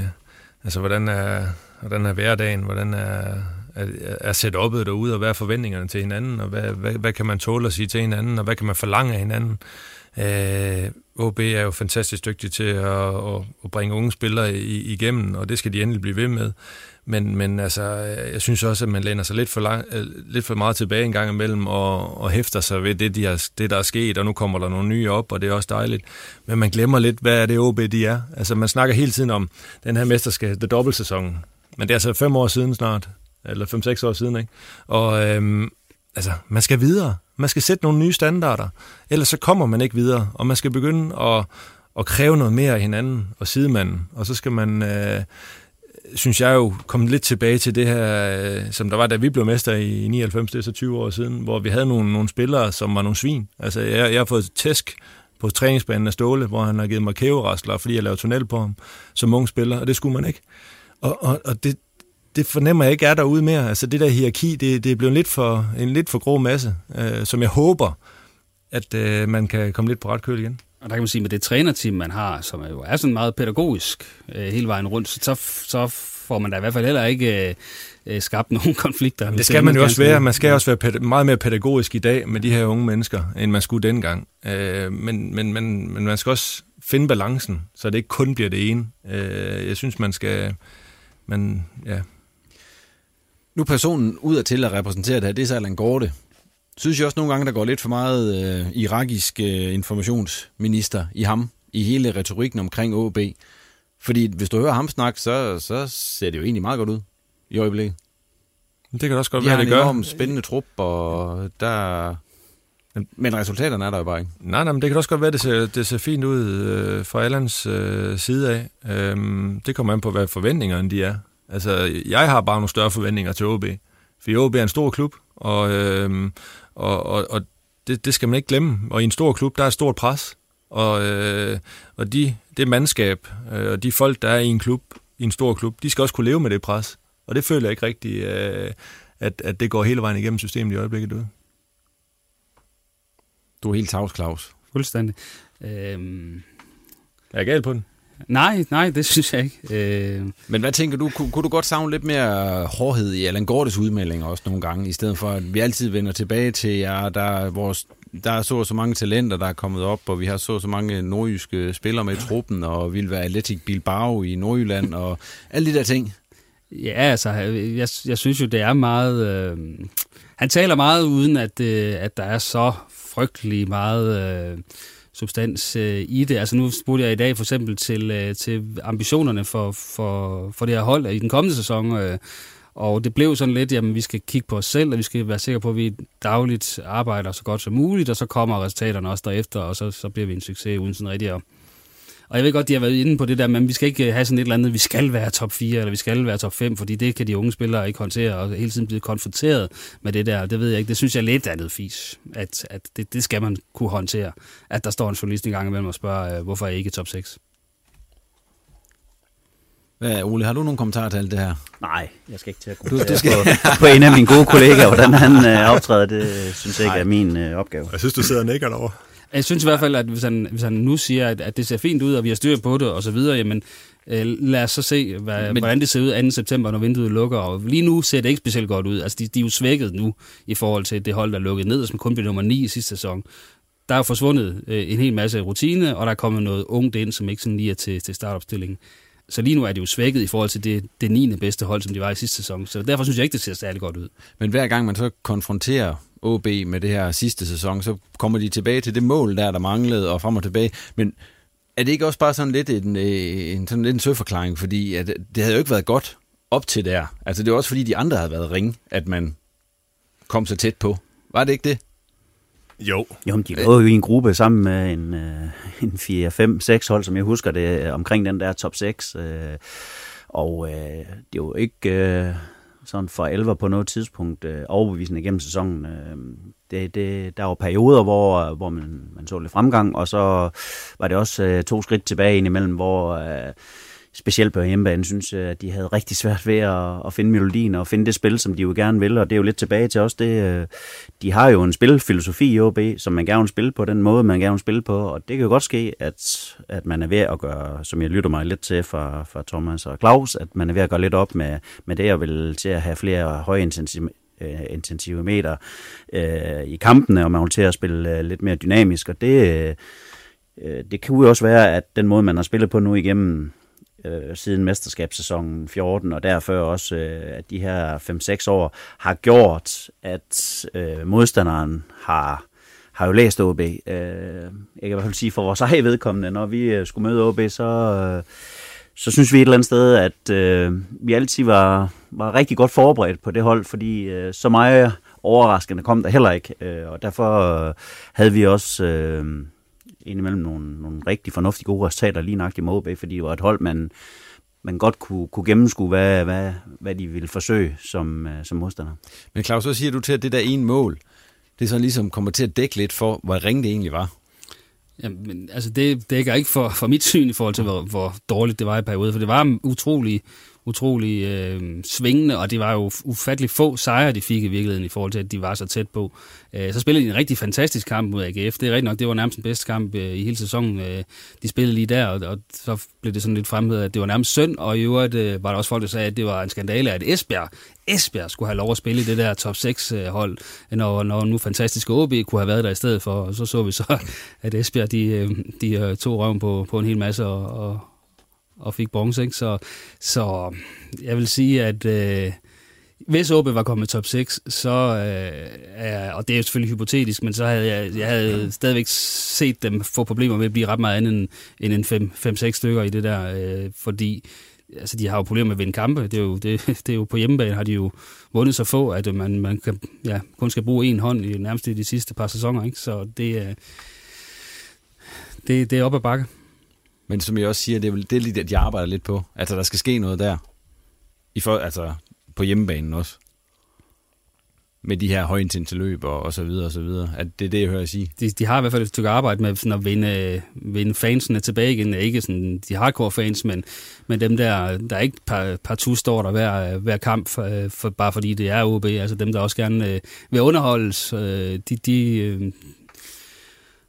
altså hvordan er, hvordan er hverdagen, hvordan er, er, er setup'et derude, og hvad er forventningerne til hinanden, og hvad, hvad, hvad kan man tåle at sige til hinanden, og hvad kan man forlange af hinanden. Øh, OB er jo fantastisk dygtig til at, at, at bringe unge spillere igennem, og det skal de endelig blive ved med. Men, men altså, jeg synes også, at man læner sig lidt for, lang, øh, lidt for meget tilbage en gang imellem og, og hæfter sig ved det, de har, det, der er sket, og nu kommer der nogle nye op, og det er også dejligt. Men man glemmer lidt, hvad er det OB, de er. Altså, man snakker hele tiden om den her mesterskab, det dobbeltsæson. Men det er altså fem år siden snart, eller fem-seks år siden, ikke? Og øhm, altså, man skal videre. Man skal sætte nogle nye standarder. Ellers så kommer man ikke videre, og man skal begynde at, at kræve noget mere af hinanden og sidemanden. Og så skal man... Øh, synes jeg jo, komme lidt tilbage til det her, øh, som der var, da vi blev mester i 99, det er så 20 år siden, hvor vi havde nogle, nogle spillere, som var nogle svin. Altså, jeg, jeg har fået tæsk på træningsbanen af Ståle, hvor han har givet mig kæverastler, fordi jeg lavede tunnel på ham som ung spiller, og det skulle man ikke. Og, og, og det, det fornemmer jeg ikke er derude mere. Altså det der hierarki, det, det er blevet lidt for, en lidt for grå masse, øh, som jeg håber, at øh, man kan komme lidt på ret køl igen. Og der kan man sige, med det trænerteam, man har, som jo er sådan meget pædagogisk øh, hele vejen rundt, så, så får man da i hvert fald heller ikke øh, øh skabt nogen konflikter. Det skal man jo også være. Man skal også være meget mere pædagogisk i dag med de her unge mennesker, end man skulle dengang. Øh, men, men, men, men man skal også finde balancen, så det ikke kun bliver det ene. Øh, jeg synes, man skal... Man, ja. Nu personen ud af til at repræsentere det her, det er så Allan Gorte. Synes jeg også nogle gange, der går lidt for meget øh, irakisk øh, informationsminister i ham, i hele retorikken omkring OB. Fordi hvis du hører ham snakke, så, så ser det jo egentlig meget godt ud i øjeblikket. Det kan også godt De være, det gør. De har en spændende trup, og der... Men, men resultaterne er der jo bare ikke. Nej, nej, men det kan også godt være, at det ser, det ser fint ud øh, fra Allans øh, side af. Øhm, det kommer an på, hvad forventningerne de er. Altså, jeg har bare nogle større forventninger til OB. For OB er en stor klub, og, øh, og, og, og det, det skal man ikke glemme. Og i en stor klub, der er et stort pres. Og, øh, og de, det mandskab øh, og de folk, der er i en klub, i en stor klub, de skal også kunne leve med det pres. Og det føler jeg ikke rigtigt, øh, at, at det går hele vejen igennem systemet i øjeblikket ud. Du er helt tavs, Claus. Fuldstændig. Øhm... Er jeg galt på den? Nej, nej, det synes jeg ikke. Øh... Men hvad tænker du, kunne, kunne du godt savne lidt mere hårdhed i Allan Gordes udmeldinger også nogle gange, i stedet for at vi altid vender tilbage til, ja, der er, vores, der er så så mange talenter, der er kommet op, og vi har så så mange nordjyske spillere med i truppen, og vi vil være Atletic Bilbao i Nordjylland, og alle de der ting. Ja, altså, jeg, jeg synes jo, det er meget... Øh... Han taler meget uden, at, øh, at der er så frygtelig meget... Øh substans øh, i det. Altså nu spurgte jeg i dag for eksempel til, øh, til ambitionerne for, for, for det her hold i den kommende sæson, øh, og det blev sådan lidt, jamen vi skal kigge på os selv, og vi skal være sikre på, at vi dagligt arbejder så godt som muligt, og så kommer resultaterne også derefter, og så, så bliver vi en succes uden sådan rigtig at og jeg ved godt, de har været inde på det der, men vi skal ikke have sådan et eller andet, vi skal være top 4, eller vi skal være top 5, fordi det kan de unge spillere ikke håndtere, og hele tiden blive konfronteret med det der. Det ved jeg ikke. Det synes jeg er lidt andet fis, at, at det, det skal man kunne håndtere. At der står en journalist en gang imellem og spørger, øh, hvorfor er I ikke top 6? Hvad, Ole, har du nogle kommentarer til alt det her? Nej, jeg skal ikke til at kommentere du, du skal... på, på en af mine gode kollegaer, hvordan han øh, optræder. Det synes jeg ikke er min øh, opgave. Jeg synes, du sidder og nikker derovre. Jeg synes i hvert fald, at hvis han, hvis han nu siger, at, at det ser fint ud, og vi har styr på det, og så videre, jamen øh, lad os så se, hvad, Men, hvordan det ser ud 2. september, når vinduet lukker. Og lige nu ser det ikke specielt godt ud. Altså, de, de er jo svækket nu i forhold til det hold, der er lukket ned, som kun blev nummer 9 i sidste sæson. Der er forsvundet øh, en hel masse rutine, og der er kommet noget ungt ind, som ikke sådan lige er til, til startopstillingen. Så lige nu er det jo svækket i forhold til det, det 9. bedste hold, som de var i sidste sæson. Så derfor synes jeg ikke, det ser særlig godt ud. Men hver gang man så konfronterer OB med det her sidste sæson, så kommer de tilbage til det mål, der der manglede, og frem og tilbage. Men er det ikke også bare sådan lidt en, øh, en, sådan lidt en søforklaring, fordi at det havde jo ikke været godt op til der. Altså det er også fordi de andre havde været ringe, at man kom så tæt på. Var det ikke det? Jo. Jo, men de lå jo i en gruppe sammen med en, øh, en 4, 5, 6 hold, som jeg husker det, omkring den der top 6. Øh, og øh, det er jo ikke... Øh, sådan for alvor på noget tidspunkt øh, overbevisende gennem sæsonen. Øh, det, det, der var perioder, hvor, hvor man, man så lidt fremgang, og så var det også øh, to skridt tilbage indimellem, hvor øh, specielt på hjemmebane, synes jeg, at de havde rigtig svært ved at, at finde melodien og finde det spil, som de jo gerne vil, og det er jo lidt tilbage til os. Det, øh, de har jo en spilfilosofi i OB, som man gerne vil spille på den måde, man gerne vil spille på, og det kan jo godt ske, at, at man er ved at gøre, som jeg lytter mig lidt til fra, fra Thomas og Claus, at man er ved at gøre lidt op med, med det, og vil til at have flere højintensive øh, intensive meter øh, i kampene, og man vil til at spille øh, lidt mere dynamisk, og det, øh, det kan jo også være, at den måde, man har spillet på nu igennem øh, siden mesterskabssæsonen 14, og derfor også, øh, at de her 5-6 år har gjort, at øh, modstanderen har har jo læst OB. Øh, jeg kan i hvert fald sige for vores eget vedkommende, når vi øh, skulle møde OB, så, øh, så synes vi et eller andet sted, at øh, vi altid var, var rigtig godt forberedt på det hold, fordi øh, så meget overraskende kom der heller ikke. Øh, og derfor øh, havde vi også øh, indimellem nogle, nogle rigtig fornuftige gode resultater lige nok i OB, fordi det var et hold, man, man godt kunne, kunne gennemskue, hvad, hvad, hvad de ville forsøge som, uh, som modstander. Men Claus, så siger du til, at det der ene mål, det så ligesom kommer til at dække lidt for, hvor ringe det egentlig var. Jamen, altså det dækker ikke for, for mit syn i forhold til, hvor, hvor dårligt det var i perioden, for det var utrolig utrolig øh, svingende, og det var jo ufattelig få sejre, de fik i virkeligheden i forhold til, at de var så tæt på. Øh, så spillede de en rigtig fantastisk kamp mod AGF. Det er rigtigt nok, det var nærmest den bedste kamp øh, i hele sæsonen. Øh, de spillede lige der, og, og så blev det sådan lidt fremhævet, at det var nærmest synd, og i øvrigt øh, var der også folk, der sagde, at det var en skandale, at Esbjerg, Esbjerg skulle have lov at spille i det der top 6 øh, hold, når, når nu fantastiske OB kunne have været der i stedet for. Og så så vi så, at Esbjerg de, øh, de øh, tog røven på, på en hel masse, og, og, og fik bronze. Ikke? Så, så jeg vil sige, at øh, hvis OB var kommet top 6, så, øh, og det er selvfølgelig hypotetisk, men så havde jeg, jeg havde stadigvæk set dem få problemer med at blive ret meget andet end, end en 5-6 stykker i det der, øh, fordi altså, de har jo problemer med at vinde kampe. Det er, jo, det, det er jo på hjemmebane, har de jo vundet så få, at man, man kan, ja, kun skal bruge en hånd i nærmest i de sidste par sæsoner. Ikke? Så det, øh, det, det er op ad bakke. Men som jeg også siger, det er, det er lige det, de arbejder lidt på. Altså, der skal ske noget der. I for, altså, på hjemmebanen også. Med de her højintense løb og, og så videre og så videre. At det er det, jeg hører sige. De, de har i hvert fald et stykke arbejde med sådan at vinde, vinde fansene tilbage igen. Ikke sådan de hardcore fans, men, men dem der, der ikke par, partout står der hver, hver kamp, for, for, bare fordi det er OB. Altså dem, der også gerne øh, vil underholdes, øh, de, de, øh,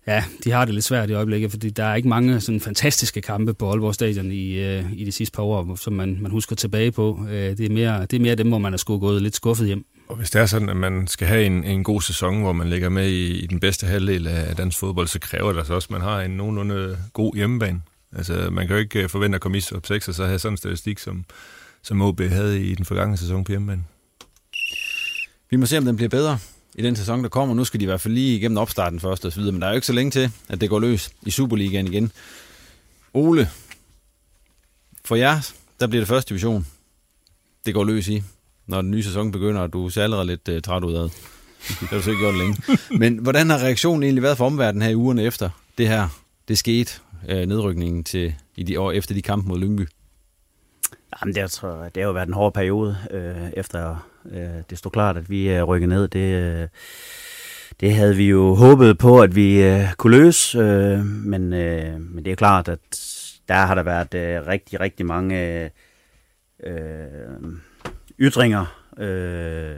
Ja, de har det lidt svært i øjeblikket, fordi der er ikke mange sådan fantastiske kampe på Aalborg Stadion i, øh, i de sidste par år, som man, man husker tilbage på. Øh, det, er mere, det er mere dem, hvor man er skulle gået lidt skuffet hjem. Og hvis det er sådan, at man skal have en, en god sæson, hvor man ligger med i, i den bedste halvdel af dansk fodbold, så kræver det så også, at man har en nogenlunde god hjemmebane. Altså, man kan jo ikke øh, forvente at komme i top 6 og så have sådan en statistik, som, som OB havde i den forgangne sæson på hjemmebane. Vi må se, om den bliver bedre i den sæson, der kommer. Nu skal de i hvert fald lige igennem opstarten først og så videre, men der er jo ikke så længe til, at det går løs i Superligaen igen. Ole, for jer, der bliver det første division. Det går løs i, når den nye sæson begynder, og du ser allerede lidt uh, træt ud af det. Det har du så ikke gjort længe. Men hvordan har reaktionen egentlig været for omverdenen her i ugerne efter det her, det skete, uh, nedrykningen til, i de år efter de kampe mod Lyngby? Jamen, det, tror, det har jo været en hård periode, øh, efter Øh, det stod klart, at vi øh, er rykket ned. Det, øh, det havde vi jo håbet på, at vi øh, kunne løse, øh, men, øh, men det er klart, at der har der været øh, rigtig, rigtig mange øh, ytringer øh,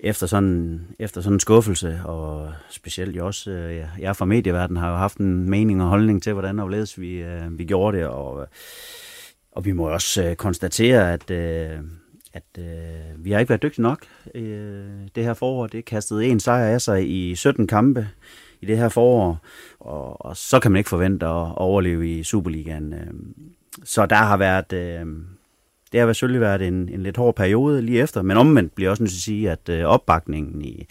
efter, sådan, efter sådan en skuffelse, og specielt jo også, øh, jeg fra medieverdenen har jo haft en mening og holdning til, hvordan og vi, øh, vi gjorde det, og og vi må også øh, konstatere, at, øh, at øh, vi har ikke været dygtige nok øh, det her forår. Det kastede en sejr af sig i 17 kampe i det her forår, og, og så kan man ikke forvente at overleve i Superligaen. Øh. Så der har været... Øh, det har selvfølgelig været en, en lidt hård periode lige efter, men omvendt bliver jeg også nødt til at sige, at øh, opbakningen i,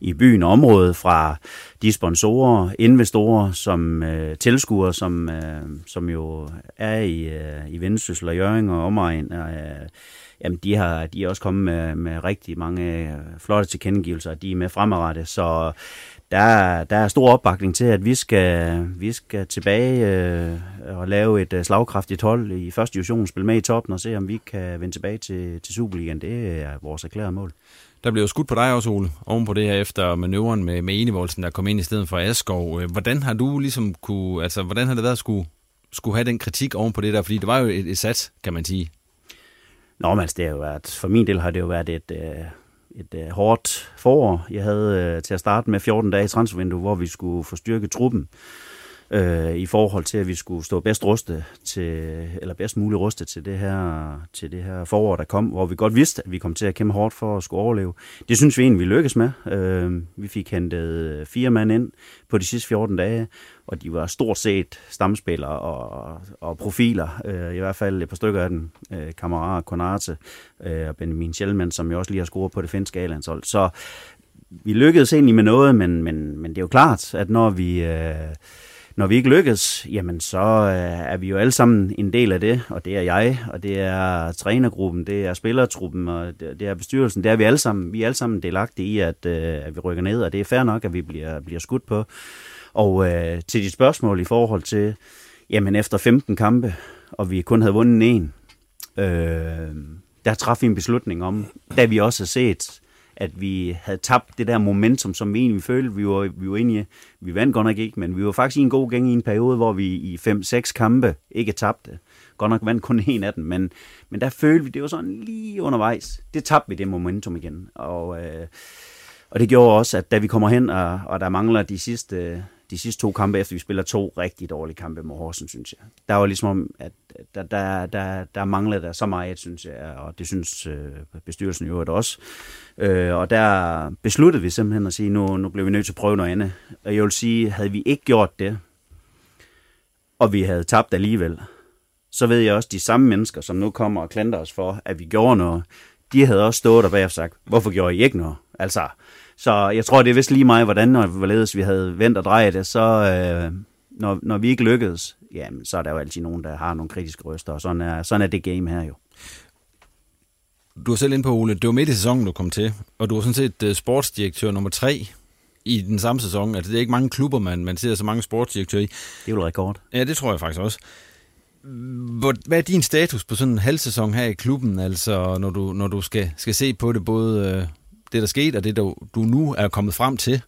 i byen og området fra de sponsorer, investorer, som øh, tilskuer, som, øh, som jo er i, øh, i Vendsyssel og Jøring og omegn, øh, jamen de, har, de er også kommet med, med rigtig mange øh, flotte tilkendegivelser, de er med fremadrettet, så der, der er stor opbakning til, at vi skal, vi skal tilbage øh, og lave et øh, slagkraftigt hold i første division, spille med i toppen og se, om vi kan vende tilbage til, til Superligaen. Det er vores erklærede mål. Der blev jo skudt på dig også, Ole, oven på det her efter manøvren med, med Enevoldsen, der kom ind i stedet for Askov. Øh, hvordan har du ligesom kunne, altså hvordan har det været at skulle, skulle have den kritik oven på det der? Fordi det var jo et, et sats, kan man sige. Nå, men altså, det har jo været, for min del har det jo været et, øh, et, et hårdt forår. Jeg havde øh, til at starte med 14 dage i transfervindue, hvor vi skulle få styrket truppen øh, i forhold til, at vi skulle stå bedst rustet til, eller bedst muligt rustet til det her, til det her forår, der kom, hvor vi godt vidste, at vi kom til at kæmpe hårdt for at skulle overleve. Det synes vi egentlig, vi lykkedes med. Øh, vi fik hentet fire mand ind på de sidste 14 dage, og de var stort set stamspillere og, og profiler, øh, i hvert fald et par stykker af dem, øh, Kammerat Konate øh, og Benjamin Schellmann, som jo også lige har scoret på det finske A-landshold. Så vi lykkedes egentlig med noget, men, men, men det er jo klart, at når vi... Øh, når vi ikke lykkes, jamen så øh, er vi jo alle sammen en del af det, og det er jeg, og det er trænergruppen, det er spillertruppen, og det, det er bestyrelsen. Det er vi alle sammen. Vi er alle sammen delagtige i, at, øh, at vi rykker ned, og det er fair nok, at vi bliver, bliver skudt på. Og øh, til dit spørgsmål i forhold til, jamen efter 15 kampe, og vi kun havde vundet en, øh, der traf vi en beslutning om, da vi også har set, at vi havde tabt det der momentum, som vi egentlig følte, vi var, vi var inde i. Vi vandt godt nok ikke, men vi var faktisk i en god gang i en periode, hvor vi i 5-6 kampe ikke tabte. Godt nok vandt kun en af dem, men, men der følte vi, det var sådan lige undervejs. Det tabte vi det momentum igen. Og, øh, og det gjorde også, at da vi kommer hen, og, og der mangler de sidste, de sidste to kampe, efter vi spiller to rigtig dårlige kampe med Horsens, synes jeg. Der var ligesom om, at der, der, der, der manglede der så meget, synes jeg, og det synes øh, bestyrelsen i øvrigt også. Øh, og der besluttede vi simpelthen at sige, nu, nu bliver vi nødt til at prøve noget andet. Og jeg vil sige, havde vi ikke gjort det, og vi havde tabt alligevel, så ved jeg også, de samme mennesker, som nu kommer og klandrer os for, at vi gjorde noget, de havde også stået der bagefter og sagt, hvorfor gjorde I ikke noget? Altså, så jeg tror, det er vist lige mig, hvordan og hvorledes vi havde vendt og drejet det, så øh, når, når vi ikke lykkedes, jamen, så er der jo altid nogen, der har nogle kritiske røster, og sådan er, sådan er det game her jo. Du er selv inde på, Ole, det var midt i sæsonen, du kom til, og du var sådan set uh, sportsdirektør nummer tre i den samme sæson. Altså, det er ikke mange klubber, man, man ser så mange sportsdirektører i. Det er jo rekord. Ja, det tror jeg faktisk også. Hvad er din status på sådan en halv sæson her i klubben, altså når du, når du skal, skal se på det, både uh, det, der skete, og det, der, du nu er kommet frem til?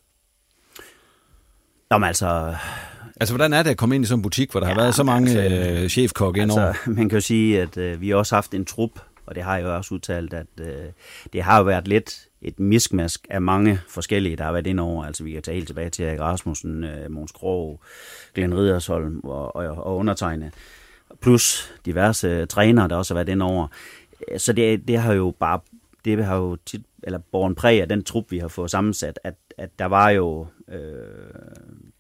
Jamen altså... Altså, hvordan er det at komme ind i sådan en butik, hvor der ja, har været så mange altså, uh, chefkokke altså, indover? Man kan jo sige, at uh, vi har også haft en trup, og det har jeg jo også udtalt, at uh, det har jo været lidt et miskmask af mange forskellige, der har været indover. Altså, vi kan tage helt tilbage til Erik Rasmussen, uh, Måns Krog, Glenn Ridersholm og, og, og undertegne. Plus diverse trænere, der også har været indover. Så det, det har jo bare det har jo tit, eller borgen præg af den trup, vi har fået sammensat, at, at der var jo, øh,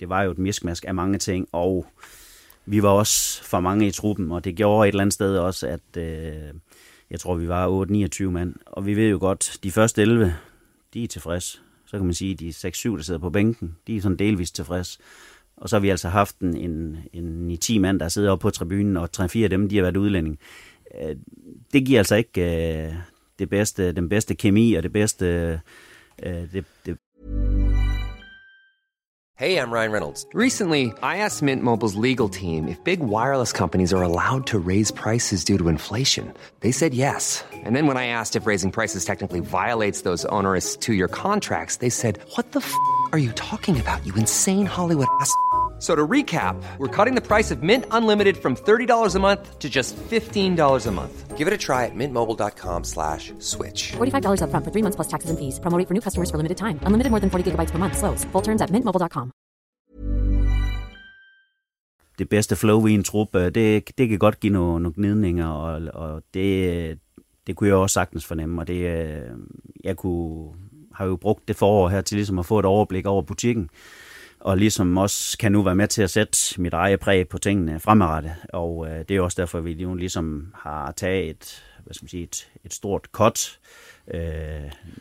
det var jo et miskmask af mange ting, og vi var også for mange i truppen, og det gjorde et eller andet sted også, at øh, jeg tror, vi var 8-29 mand, og vi ved jo godt, de første 11, de er tilfreds. Så kan man sige, at de 6-7, der sidder på bænken, de er sådan delvist tilfreds. Og så har vi altså haft en, en, en 10 mand, der sidder oppe på tribunen, og 3-4 af dem, de har været udlænding. Øh, det giver altså ikke, øh, det bedste, den bedste kemi og det bedste... Uh, det, det Hey, I'm Ryan Reynolds. Recently, I asked Mint Mobile's legal team if big wireless companies are allowed to raise prices due to inflation. They said yes. And then when I asked if raising prices technically violates those onerous two-year contracts, they said, "What the f*** are you talking about? You insane Hollywood ass." So to recap, we're cutting the price of Mint Unlimited from $30 a month to just $15 a month. Give it a try at mintmobile.com slash switch. $45 up front for three months plus taxes and fees. Promo for new customers for limited time. Unlimited more than 40 gigabytes per month. Slows. Full terms at mintmobile.com. Det bedste flow i en trup, øh, det, det kan godt give nogle, nogle gnidninger, og, og det, det kunne jeg også sagtens fornemme, og det, øh, jeg kunne, har jo brugt det forår her til ligesom at få et overblik over butikken og ligesom også kan nu være med til at sætte mit eget præg på tingene fremadrettet. Og øh, det er også derfor, at vi nu ligesom har taget et, hvad skal man sige, et, et stort cut. Øh,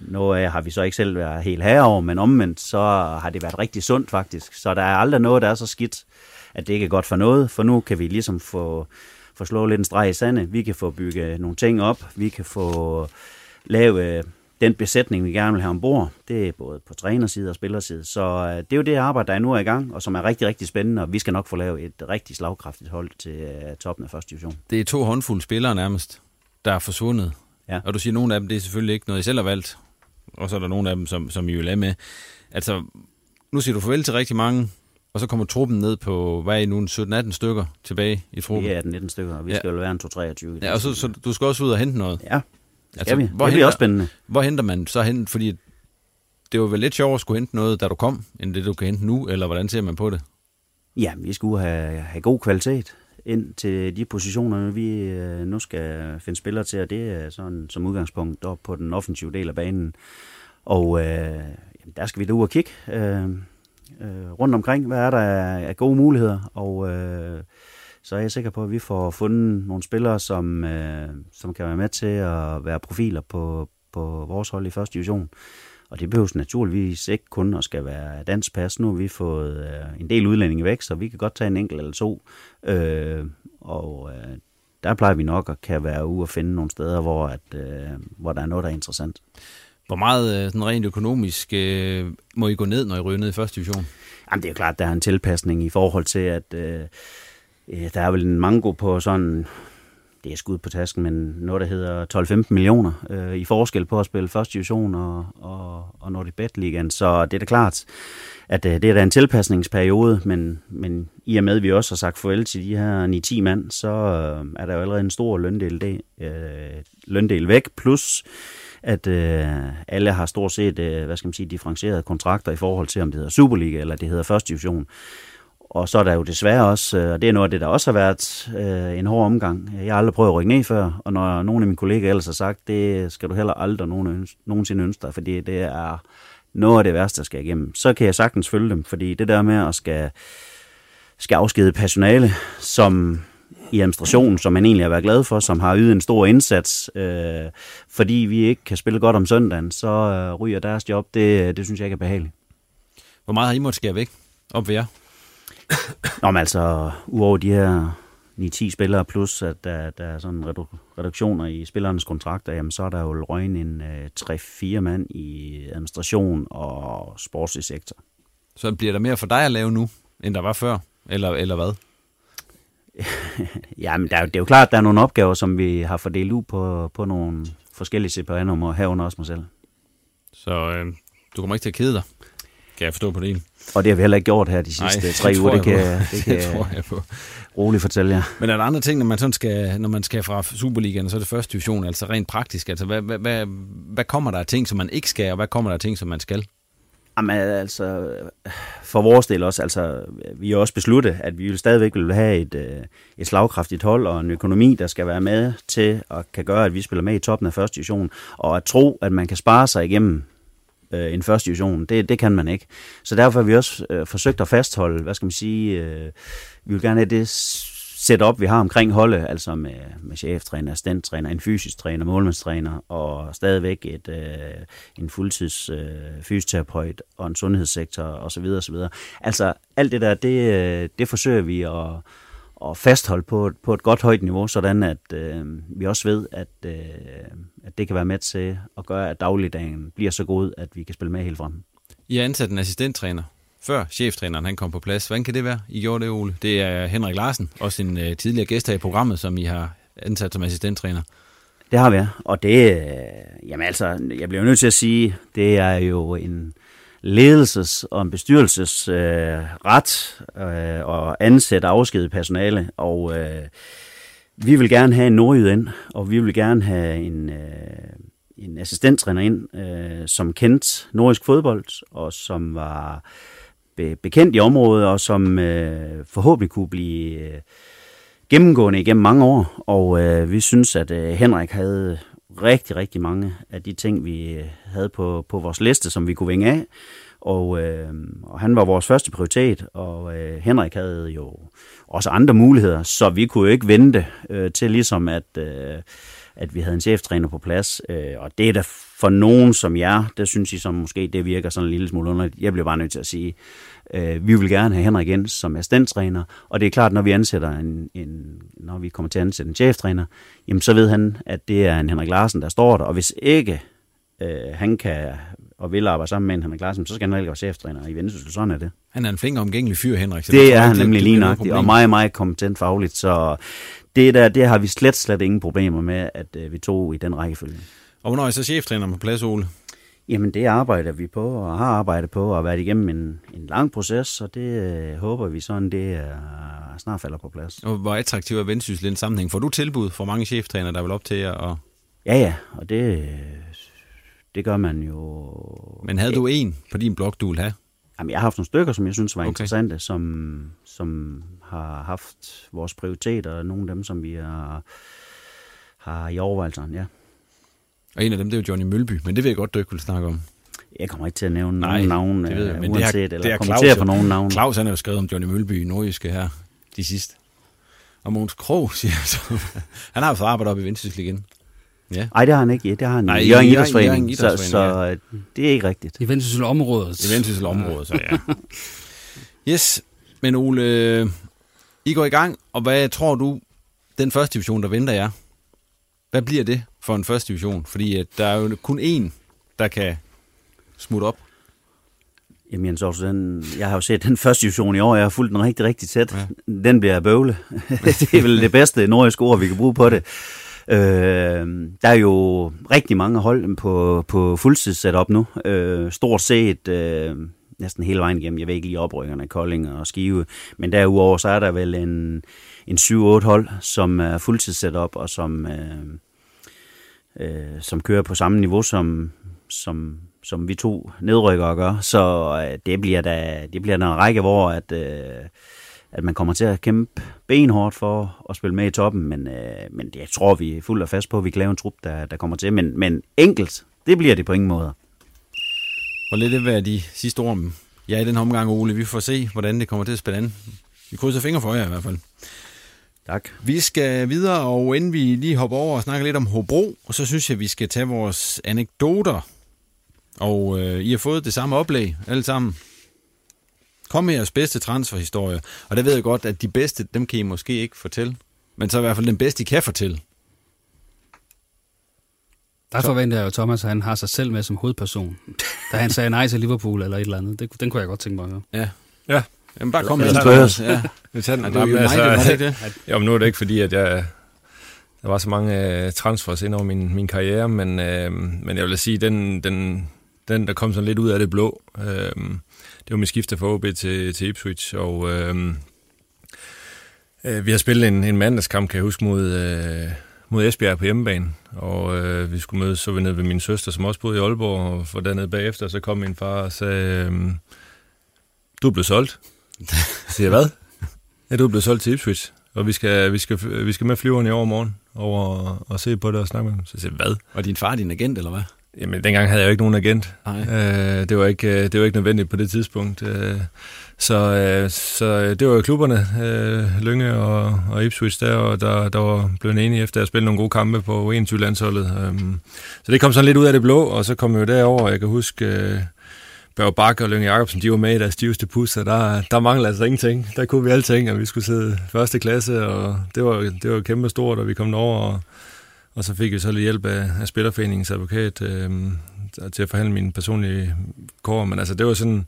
noget af har vi så ikke selv været helt herover, men omvendt så har det været rigtig sundt faktisk. Så der er aldrig noget, der er så skidt, at det ikke er godt for noget, for nu kan vi ligesom få, få slået lidt en streg i sande. Vi kan få bygget nogle ting op, vi kan få lave den besætning, vi gerne vil have ombord, det er både på trænerside og spillerside. Så øh, det er jo det arbejde, der er nu er i gang, og som er rigtig, rigtig spændende, og vi skal nok få lavet et rigtig slagkraftigt hold til øh, toppen af første division. Det er to håndfulde spillere nærmest, der er forsvundet. Ja. Og du siger, at nogle af dem, det er selvfølgelig ikke noget, I selv har valgt, og så er der nogle af dem, som, som I vil have med. Altså, nu siger du farvel til rigtig mange, og så kommer truppen ned på, hvad er I nu, 17-18 stykker tilbage i truppen? Ja, 19 stykker, og vi ja. skal jo være en 2-23. Ja, og så, så du skal også ud og hente noget? Ja, Altså, vi. Hvor det bliver også spændende. Hvor henter man så hen? Fordi det var vel lidt sjovere at skulle hente noget, da du kom, end det du kan hente nu, eller hvordan ser man på det? Ja, vi skulle have, have god kvalitet ind til de positioner, vi øh, nu skal finde spillere til, og det er sådan som udgangspunkt op på den offensive del af banen. Og øh, der skal vi da ud og kigge øh, øh, rundt omkring, hvad er der af gode muligheder, og øh, så er jeg sikker på, at vi får fundet nogle spillere, som, øh, som kan være med til at være profiler på, på vores hold i første division. Og det behøves naturligvis ikke kun at skal være dansk pas. Nu har vi fået øh, en del udlændinge væk, så vi kan godt tage en enkelt eller to. Øh, og øh, der plejer vi nok at kan være ude og finde nogle steder, hvor, at, øh, hvor der er noget, der er interessant. Hvor meget øh, sådan rent økonomisk øh, må I gå ned, når I ryger ned i første division? Jamen, det er jo klart, der er en tilpasning i forhold til, at øh, der er vel en mango på sådan det er skud på tasken, men noget, der hedder 12-15 millioner øh, i forskel på at spille første division og, og, og Nordic Bet Ligaen. Så det er da klart, at øh, det er da en tilpasningsperiode, men, men i og med, at vi også har sagt farvel til de her 9-10 mand, så øh, er der jo allerede en stor løndel, det, øh, løndel væk, plus at øh, alle har stort set, øh, hvad skal man sige, differencierede kontrakter i forhold til, om det hedder Superliga eller det hedder første division. Og så er der jo desværre også, øh, og det er noget af det, der også har været øh, en hård omgang. Jeg har aldrig prøvet at rykke ned før, og når nogle af mine kollegaer ellers har sagt, det skal du heller aldrig nogen, nogensinde ønske dig, fordi det er noget af det værste, der skal igennem. Så kan jeg sagtens følge dem, fordi det der med at skal, skal afskede personale, som i administrationen, som man egentlig har været glad for, som har ydet en stor indsats, øh, fordi vi ikke kan spille godt om søndagen, så øh, ryger deres job. Det, det synes jeg ikke er behageligt. Hvor meget har I måttet skære væk op ved jer? Nå, men altså, uover de her 9-10 spillere, plus at der, der er sådan reduktioner i spillernes kontrakter, jamen så er der jo røgn en øh, 3-4 mand i administration og sportslig sektor. Så bliver der mere for dig at lave nu, end der var før, eller, eller hvad? jamen, der, det er jo klart, at der er nogle opgaver, som vi har fordelt ud på, på nogle forskellige CPR-numre, herunder også mig selv. Så øh, du kommer ikke til at kede dig, kan jeg forstå på det. Og det har vi heller ikke gjort her de sidste Nej, tre uger, det kan, det kan det tror jeg på. roligt fortælle jer. Men er der andre ting, når man, sådan skal, når man skal fra Superligaen, så er det første division, altså rent praktisk, altså hvad, hvad, hvad, hvad kommer der af ting, som man ikke skal, og hvad kommer der af ting, som man skal? Jamen altså, for vores del også, altså, vi har også besluttet, at vi vil stadigvæk vil have et, øh, et slagkraftigt hold og en økonomi, der skal være med til at kan gøre, at vi spiller med i toppen af første division, og at tro, at man kan spare sig igennem øh, en første division. Det, det kan man ikke. Så derfor har vi også øh, forsøgt at fastholde, hvad skal man sige, øh, vi vil gerne have det setup, vi har omkring holdet, altså med, med cheftræner, assistenttræner, en fysisk træner, målmandstræner og stadigvæk et, øh, en fuldtids øh, fysioterapeut og en sundhedssektor osv. osv. Altså alt det der, det, øh, det forsøger vi at at fastholde på, på et godt højt niveau, sådan at øh, vi også ved, at, øh, at det kan være med til at gøre, at dagligdagen bliver så god, at vi kan spille med helt frem. I har ansat en assistenttræner, før cheftræneren han kom på plads. Hvordan kan det være, I gjorde det, Ole? Det er Henrik Larsen, også en øh, tidligere gæst her i programmet, som I har ansat som assistenttræner. Det har vi, og det, øh, jamen altså, jeg bliver nødt til at sige, det er jo en, ledelses- og en bestyrelses øh, ret øh, og ansætte afskedet personale, og øh, vi vil gerne have en nordjyd ind, og vi vil gerne have en, øh, en assistenttræner ind, øh, som kendt nordisk fodbold, og som var be- bekendt i området, og som øh, forhåbentlig kunne blive øh, gennemgående igennem mange år. Og øh, vi synes, at øh, Henrik havde rigtig, rigtig mange af de ting, vi øh, havde på, på vores liste, som vi kunne vinge af. Og, øh, og han var vores første prioritet, og øh, Henrik havde jo også andre muligheder, så vi kunne jo ikke vente øh, til ligesom at, øh, at vi havde en cheftræner på plads. Øh, og det er da for nogen som jer, det synes I som måske det virker sådan en lille smule underligt. Jeg bliver bare nødt til at sige, øh, vi vil gerne have Henrik ind som assistenttræner, og det er klart, når vi ansætter en, en når vi kommer til at ansætte en cheftræner, jamen så ved han, at det er en Henrik Larsen, der står der, og hvis ikke øh, han kan og vil arbejde sammen med en Henrik Larsen, så skal han ikke være cheftræner i Vendsyssel. Sådan er det. Han er en flink omgængelig fyr, Henrik. Så det, det er han nemlig lige nok, og meget, meget kompetent fagligt, så det, der, det har vi slet, slet ingen problemer med, at øh, vi tog i den rækkefølge. Og hvornår er så cheftræner på plads, Ole? Jamen, det arbejder vi på, og har arbejdet på, og været igennem en, en lang proces, og det øh, håber vi sådan, det er, snart falder på plads. Og hvor attraktiv er Vendsyssel i den sammenhæng? Får du tilbud fra mange cheftræner, der vil op til? Og... Ja, ja, og det, det gør man jo... Men havde du en på din blog, du ville have? Jamen, jeg har haft nogle stykker, som jeg synes var okay. interessante, som, som har haft vores prioriteter, og nogle af dem, som vi har, har i overvejelserne, ja. Og en af dem, det er jo Johnny Mølby, men det vil jeg godt, du ikke vil snakke om. Jeg kommer ikke til at nævne Nej, nogen navn, det ved jeg, men uanset, det er, eller det er kommentere på nogen navn. Claus han har jo skrevet om Johnny Mølby i Nordjyske her, de sidste. Og Måns Krog siger så. han har jo fået arbejde op i Vendsyssel igen. Ja. Ej, det har han ikke. Det har han Nej, i Jørgen Idrætsforening, så, så ja. det er ikke rigtigt. I Vendsyssel området. I Vendsyssel området, så ja. yes, men Ole, I går i gang, og hvad tror du, den første division, der venter jer, hvad bliver det for en første division? Fordi at der er jo kun én, der kan smutte op. Jamen Jens Aarhus, den, jeg har jo set den første division i år, jeg har fulgt den rigtig, rigtig tæt. Ja. Den bliver bøvle. det er vel det bedste nordiske ord, vi kan bruge på det. Øh, der er jo rigtig mange hold på, på fuldtidssetup nu. Øh, stort set øh, næsten hele vejen igennem. Jeg ved ikke lige oprykkerne, Kolding og Skive. Men derudover så er der vel en, en 7-8 hold, som er fuldtidssetup og som, øh, øh, som kører på samme niveau som, som, som vi to nedrykkere gør. Så øh, det bliver da det bliver en række, hvor at, øh, at man kommer til at kæmpe benhårdt for at spille med i toppen, men, øh, men jeg tror, vi er fuldt og fast på, at vi kan lave en trup, der, der kommer til. Men, men enkelt, det bliver det på ingen måde. Og lidt det være de sidste ord om ja, i den omgang, Ole. Vi får se, hvordan det kommer til at spille an. Vi krydser fingre for jer i hvert fald. Tak. Vi skal videre, og inden vi lige hopper over og snakker lidt om Hobro, så synes jeg, vi skal tage vores anekdoter. Og øh, I har fået det samme oplæg, alle sammen. Kom med jeres bedste transferhistorie. Og der ved jeg godt, at de bedste, dem kan I måske ikke fortælle. Men så i hvert fald den bedste, I kan fortælle. Der forventer jeg jo, Thomas, at han har sig selv med som hovedperson. Da han sagde nej til Liverpool eller et eller andet. Det, den kunne jeg godt tænke mig at høre. Ja. Ja. Jamen bare kom med. Spurs. Ja. Vi tager den. Ja, det er jo Jamen, United, var det det? Jo, men nu er det ikke fordi, at jeg... Der var så mange uh, transfers ind over min, min karriere, men, uh, men jeg vil sige, den, den, den, der kom sådan lidt ud af det blå, uh, det var min skifte fra OB til, til Ipswich, og uh, uh, vi har spillet en, en mandagskamp, kan jeg huske, mod, uh, mod Esbjerg på hjemmebane, og uh, vi skulle mødes, så vi nede ved min søster, som også boede i Aalborg, og for dernede bagefter, så kom min far og sagde, uh, du blevet solgt. Siger hvad? Ja, du er blevet solgt til Ipswich, og vi skal, vi skal, vi skal med flyveren i overmorgen over og, og se på det og snakke med dem. Så siger jeg, hvad? Og din far din agent, eller hvad? Jamen, dengang havde jeg jo ikke nogen agent. Nej. Øh, det, var ikke, øh, det var ikke nødvendigt på det tidspunkt. Øh, så, øh, så det var jo klubberne, øh, Lønge og, og Ipswich der, og der, der var blevet enige efter at spille nogle gode kampe på 21-landsholdet. Øh, så det kom sådan lidt ud af det blå, og så kom jeg jo derover. Jeg kan huske... Øh, Børge Bakke og Lønge Jacobsen, de var med i deres stiveste pus, så der, der manglede altså ingenting. Der kunne vi alting, og vi skulle sidde første klasse, og det var, det var kæmpe stort, og vi kom over, og, og så fik vi så lidt hjælp af, af Spillerforeningens advokat øh, til at forhandle min personlige kår. Men altså, det var sådan,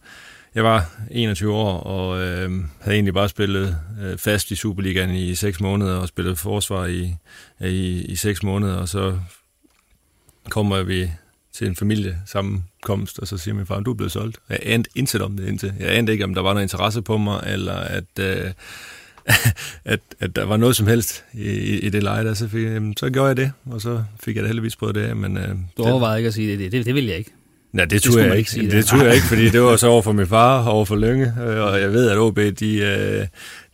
jeg var 21 år, og øh, havde egentlig bare spillet øh, fast i Superligaen i 6 måneder, og spillet forsvar i, i, i 6 måneder, og så kommer vi til en familiesammenkomst, og så siger min far, du er blevet solgt. Jeg anede intet om det indtil. Jeg anede ikke, om der var noget interesse på mig, eller at, øh, at, at der var noget som helst i, i, det leje der. Så, fik, jamen, så gjorde jeg det, og så fik jeg da heldigvis på det. Men, øh, Du overvejede ikke at sige det. Det, det vil jeg ikke. Nej, det, det man jeg ikke sige Det, det. turde jeg ikke, fordi det var så over for min far, over for Lønge, øh, og jeg ved, at OB, de, øh,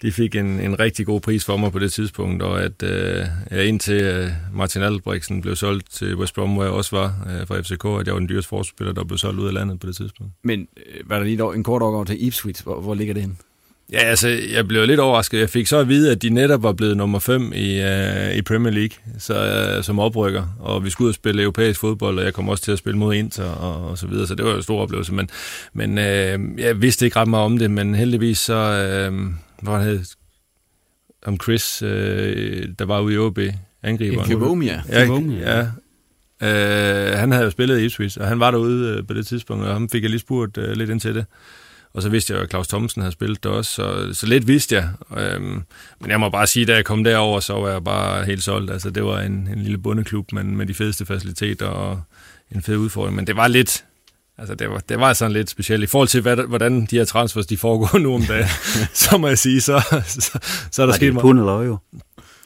de fik en, en rigtig god pris for mig på det tidspunkt, og at øh, ja, indtil øh, Martin Albrechtsen blev solgt til West Brom, hvor jeg også var øh, fra FCK, at jeg var den dyreste forspiller, der blev solgt ud af landet på det tidspunkt. Men øh, var der lige en kort overgang til Ipswich? Hvor, hvor ligger det henne? Ja, altså, jeg blev lidt overrasket. Jeg fik så at vide, at de netop var blevet nummer 5 i, øh, i Premier League så, øh, som oprykker, og vi skulle ud og spille europæisk fodbold, og jeg kom også til at spille mod Inter og, og så videre, så det var jo en stor oplevelse. Men, men øh, jeg vidste ikke ret meget om det, men heldigvis så, øh, hvad han hed, om Chris, øh, der var ude i OB, angriberen. Kivomia. Ja, ja. Øh, han havde jo spillet i Ipswich, og han var derude øh, på det tidspunkt, og ham fik jeg lige spurgt øh, lidt ind til det. Og så vidste jeg, at Claus Thomsen havde spillet der også, så, så lidt vidste jeg. Øhm, men jeg må bare sige, da jeg kom derover, så var jeg bare helt solgt. Altså, det var en, en lille bundeklub, men med de fedeste faciliteter og en fed udfordring. Men det var lidt, altså det var, det var sådan lidt specielt. I forhold til, hvad, hvordan de her transfers, de foregår nu om dagen, så må jeg sige, så, så, så er der Var sket meget. eller øje?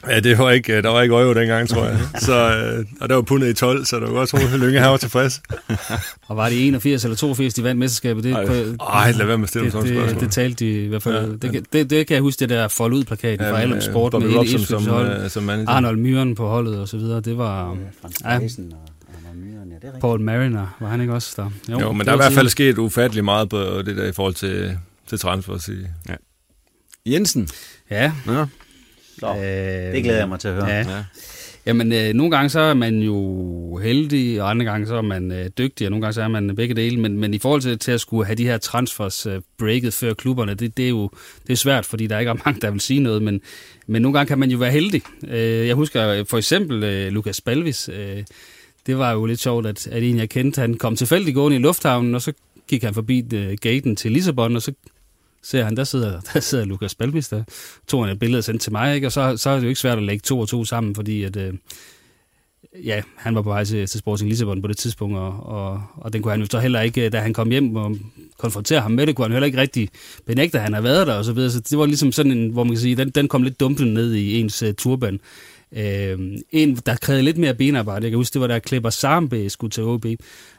Ja, det var ikke, der var ikke øje dengang, tror jeg. Så, øh, og der var pundet i 12, så det var godt tro, at Lønge her var tilfreds. Og var det 81 eller 82, de vandt mesterskabet? Det, Ej, lad være med at stille det, det, spørgsmål. det talte de i hvert fald. Ja, det, kan- det, det, kan jeg huske, det der fold ud plakaten ja, fra Alum Sport med hele Ipswich som, hold. øh, som manager. Arnold Myren på holdet og så videre. Det var ja, det er rigtigt. Paul Mariner, var han ikke også der? Jo, men det der er i hvert fald sket ufattelig meget på det der i forhold til, til transfers. I. Jensen. Ja. Ja. Så, Øh, det glæder jeg mig til at høre. Ja. ja. Jamen, øh, nogle gange så er man jo heldig, og andre gange så er man øh, dygtig, og nogle gange så er man begge dele. Men, men i forhold til, til at skulle have de her transfers øh, breaket før klubberne, det, det er jo det er svært, fordi der er ikke ret mange, der vil sige noget. Men, men nogle gange kan man jo være heldig. Øh, jeg husker for eksempel øh, Lukas Balvis. Øh, det var jo lidt sjovt, at, at en, jeg kendte, han kom tilfældigt gående i lufthavnen, og så gik han forbi uh, gaten til Lissabon, og så ser han, der sidder, der sidder Lukas Balbis, der tog han et billede og sendte til mig, ikke? og så, så er det jo ikke svært at lægge to og to sammen, fordi at, uh, ja, han var på vej til, til Sporting Lissabon på det tidspunkt, og, og, og den kunne han jo så heller ikke, øh, da han kom hjem og konfronterede ham med det, kunne han heller ikke rigtig benægte, at han har været der og så videre. Så det var ligesom sådan en, hvor man kan sige, den, den kom lidt dumpen ned i ens uh, turban. Øh, en, der krævede lidt mere benarbejde, jeg kan huske, det var da Klipper Sarmbe skulle til OB.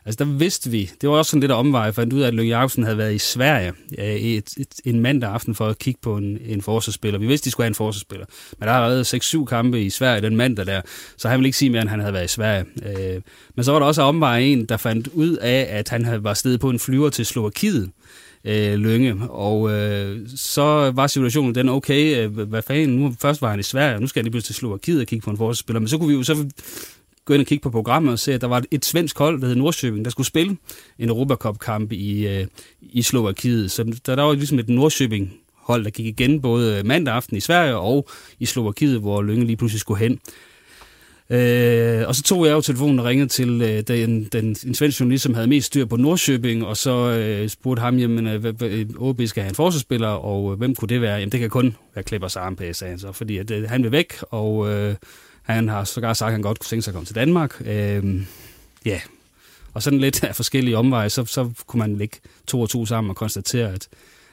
Altså der vidste vi, det var også sådan lidt af omvej, fandt ud af, at Lønge Jacobsen havde været i Sverige øh, et, et, en mandag aften for at kigge på en, en forsvarsspiller. Vi vidste, de skulle have en forsvarsspiller. Men der har været 6-7 kampe i Sverige den mandag der, så han ville ikke sige mere, end han havde været i Sverige. Øh, men så var der også af omvej en, der fandt ud af, at han havde var stedet på en flyver til Slovakiet øh, Øh, Lønge. Og øh, så var situationen den, okay, øh, hvad fanden, nu først var han i Sverige, og nu skal han lige pludselig til Slovakiet og kigge på en forsvarsspiller. Men så kunne vi jo så gå ind og kigge på programmet og se, at der var et svensk hold, der hed Nordsjøbing, der skulle spille en Europacup-kamp i, øh, i Slovakiet. Så der, der var ligesom et Nordsjøbing hold, der gik igen både mandag aften i Sverige og i Slovakiet, hvor Lønge lige pludselig skulle hen. Øh, og så tog jeg jo telefonen og ringede til øh, den, den, en svensk journalist, som havde mest styr på Nordsjøbing, og så øh, spurgte ham, jamen, øh, OB skal have en forsvarsspiller, og øh, hvem kunne det være? Jamen, det kan kun være Klippers Armpæs, sagde han så, fordi at, øh, han vil væk, og øh, han har sågar sagt, at han godt kunne tænke sig at komme til Danmark. Øh, ja, og sådan lidt af forskellige omveje, så, så kunne man lægge to og to sammen og konstatere, at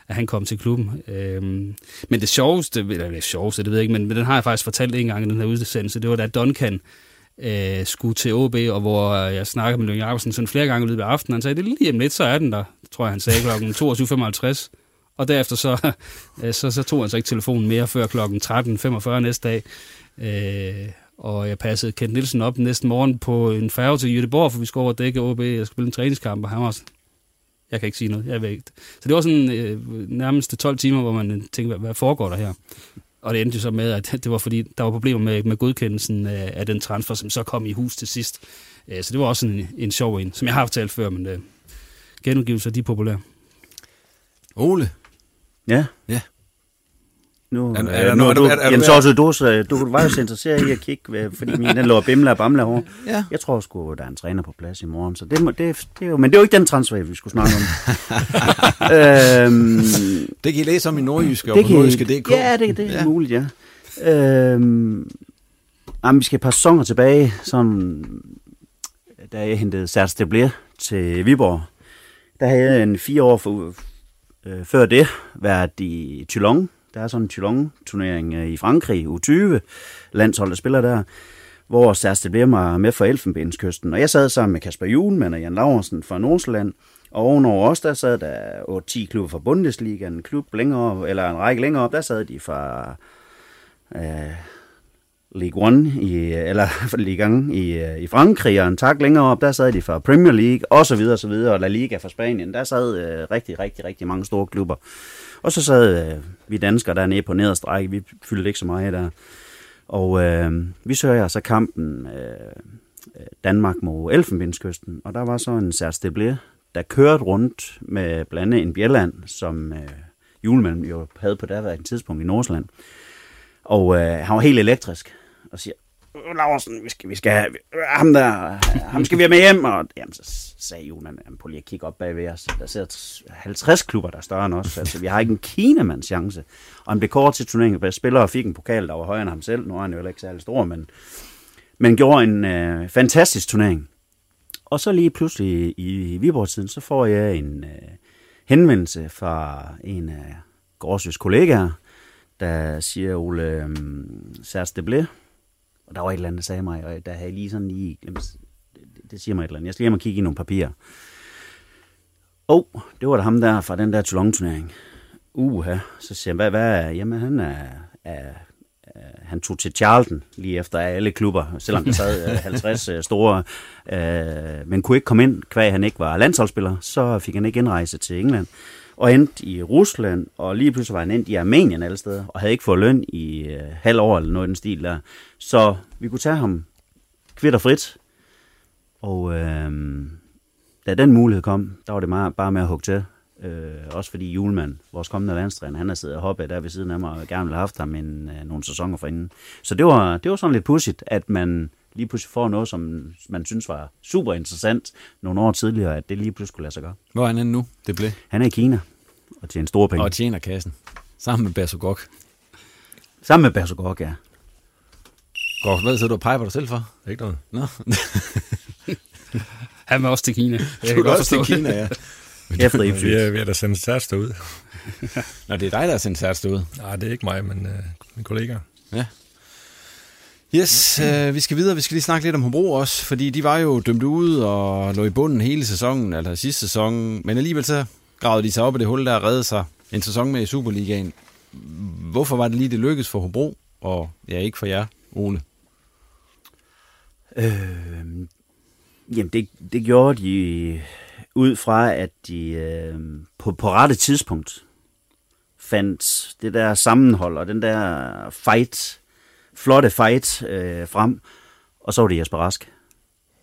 at han kom til klubben. Øhm, men det sjoveste, eller det sjoveste, det ved jeg ikke, men, men den har jeg faktisk fortalt en gang i den her udsendelse, det var da Duncan øh, skulle til OB, og hvor jeg snakkede med Lønge Jacobsen sådan flere gange i løbet af aftenen. Han sagde, det er lige om lidt, så er den der, tror jeg, han sagde klokken 22.55. Og derefter så, øh, så, så tog han så ikke telefonen mere før klokken 13.45 næste dag. Øh, og jeg passede Kent Nielsen op næste morgen på en færge til Jødeborg, for vi skulle over og dække OB. Jeg skulle spille en træningskamp, og han var jeg kan ikke sige noget, jeg ved ikke. Så det var sådan øh, nærmest 12 timer, hvor man tænkte, hvad, hvad foregår der her? Og det endte jo så med, at det var fordi, der var problemer med, med godkendelsen af, af den transfer, som så kom i hus til sidst. Øh, så det var også en, en sjov en, som jeg har fortalt før, men øh, genudgivelser, de er populære. Ole? Ja? Ja. Nu, Er- er- nu, er- du, er- er- Jens Otto, du, du var jo så interesseret i at kigge, fordi min den lå og bimler og bamler over. Ja. Jeg tror sgu, der er en træner på plads i morgen, så det, må, det, det er jo, men det er jo ikke den transfer, vi skulle snakke om. øhm, Det kan I læse om i Nordjyske og det på kan, nordjyske.dk. ja, det, det er Ja. muligt, ja. Øhm, jamen, vi skal et par sæsoner tilbage, sådan, da jeg hentede Serge Deblier til Viborg. Der havde jeg en fire år for, øh, før det været i Toulon. Der er sådan en Toulon-turnering øh, i Frankrig, U20. Landsholdet spiller der, hvor Særste bliver var med for Elfenbenskysten. Og jeg sad sammen med Kasper Juhlmann og Jan Laursen fra Nordsjælland. Og ovenover os, der sad der 8-10 klubber fra Bundesliga, en klub længere op, eller en række længere op, der sad de fra øh, Ligue 1 i, eller Ligue 1 i, øh, i Frankrig, og en tak længere op, der sad de fra Premier League, og så videre, og så videre, og La Liga fra Spanien. Der sad øh, rigtig, rigtig, rigtig mange store klubber. Og så sad øh, vi danskere dernede på nederste række, vi fyldte ikke så meget der. Og øh, vi søger så kampen øh, øh, Danmark mod Elfenbenskysten, og der var så en Serge der kørte rundt med blandt andet en Bjelland, som øh, julemanden jo havde på daværende tidspunkt i Nordsjælland. Og øh, han var helt elektrisk, og siger, Laursen, vi skal, vi skal have ham der, ham skal vi have med hjem. Og jamen, så sagde Jonan, jamen, prøv lige at kigge op bagved os. Der sidder 50 klubber, der er større end os. Altså, vi har ikke en kinemands chance. Og han blev kort til turneringen, spillere fik en pokal, der var højere end ham selv. Nu er han jo ikke særlig stor, men, men gjorde en øh, fantastisk turnering. Og så lige pludselig i Viborg-tiden, så får jeg en øh, henvendelse fra en af Gårdsøs kollegaer, der siger, Ole, øh, Særs, det blev. Og der var et eller andet, der sagde mig, og der havde jeg lige sådan lige glemt, det, det siger mig et eller andet. Jeg skal hjem og kigge i nogle papirer. Og oh, det var da ham der fra den der Toulon-turnering. Uha, så siger jeg, hvad, hvad er, jamen han er, er, han tog til Charlton lige efter alle klubber, selvom der sad øh, 50 øh, store, øh, men kunne ikke komme ind, kvæg han ikke var landsholdsspiller, så fik han ikke indrejse til England, og endte i Rusland, og lige pludselig var han endt i Armenien alle steder, og havde ikke fået løn i øh, halv år eller noget i den stil der. Så vi kunne tage ham kvitt og frit, og øh, da den mulighed kom, der var det meget, bare med at hugge til. Øh, også fordi Julemand, vores kommende landstræner, han har siddet og hoppet der ved siden af mig, og gerne ville have haft ham en, øh, nogle sæsoner forinden. Så det var, det var sådan lidt pudsigt, at man lige pludselig får noget, som man synes var super interessant nogle år tidligere, at det lige pludselig kunne lade sig gøre. Hvor er han nu, det blev? Han er i Kina og tjener store penge. Og tjener kassen. Sammen med Bersogok. Sammen med Bersogok, ja. Godt, hvad så du og peger dig selv for? Ikke noget. Nå. Han var også til Kina. Jeg du er også til Kina, ja. Efter Vi indflydelse. er, vi er da sendt sats derud. Nå, det er dig, der er sendt særligt ud. Nej, det er ikke mig, men øh, min kollega. Yes, øh, vi skal videre. Vi skal lige snakke lidt om Hobro også, fordi de var jo dømt ude og lå i bunden hele sæsonen, altså sidste sæson. Men alligevel så gravede de sig op i det hul, der redde sig en sæson med i Superligaen. Hvorfor var det lige, det lykkedes for Hobro, og ja, ikke for jer, Ole? Øh, jamen, det, det gjorde de ud fra, at de øh, på, på rette tidspunkt fandt det der sammenhold og den der fight, flotte fight øh, frem, og så var det Jesper Rask.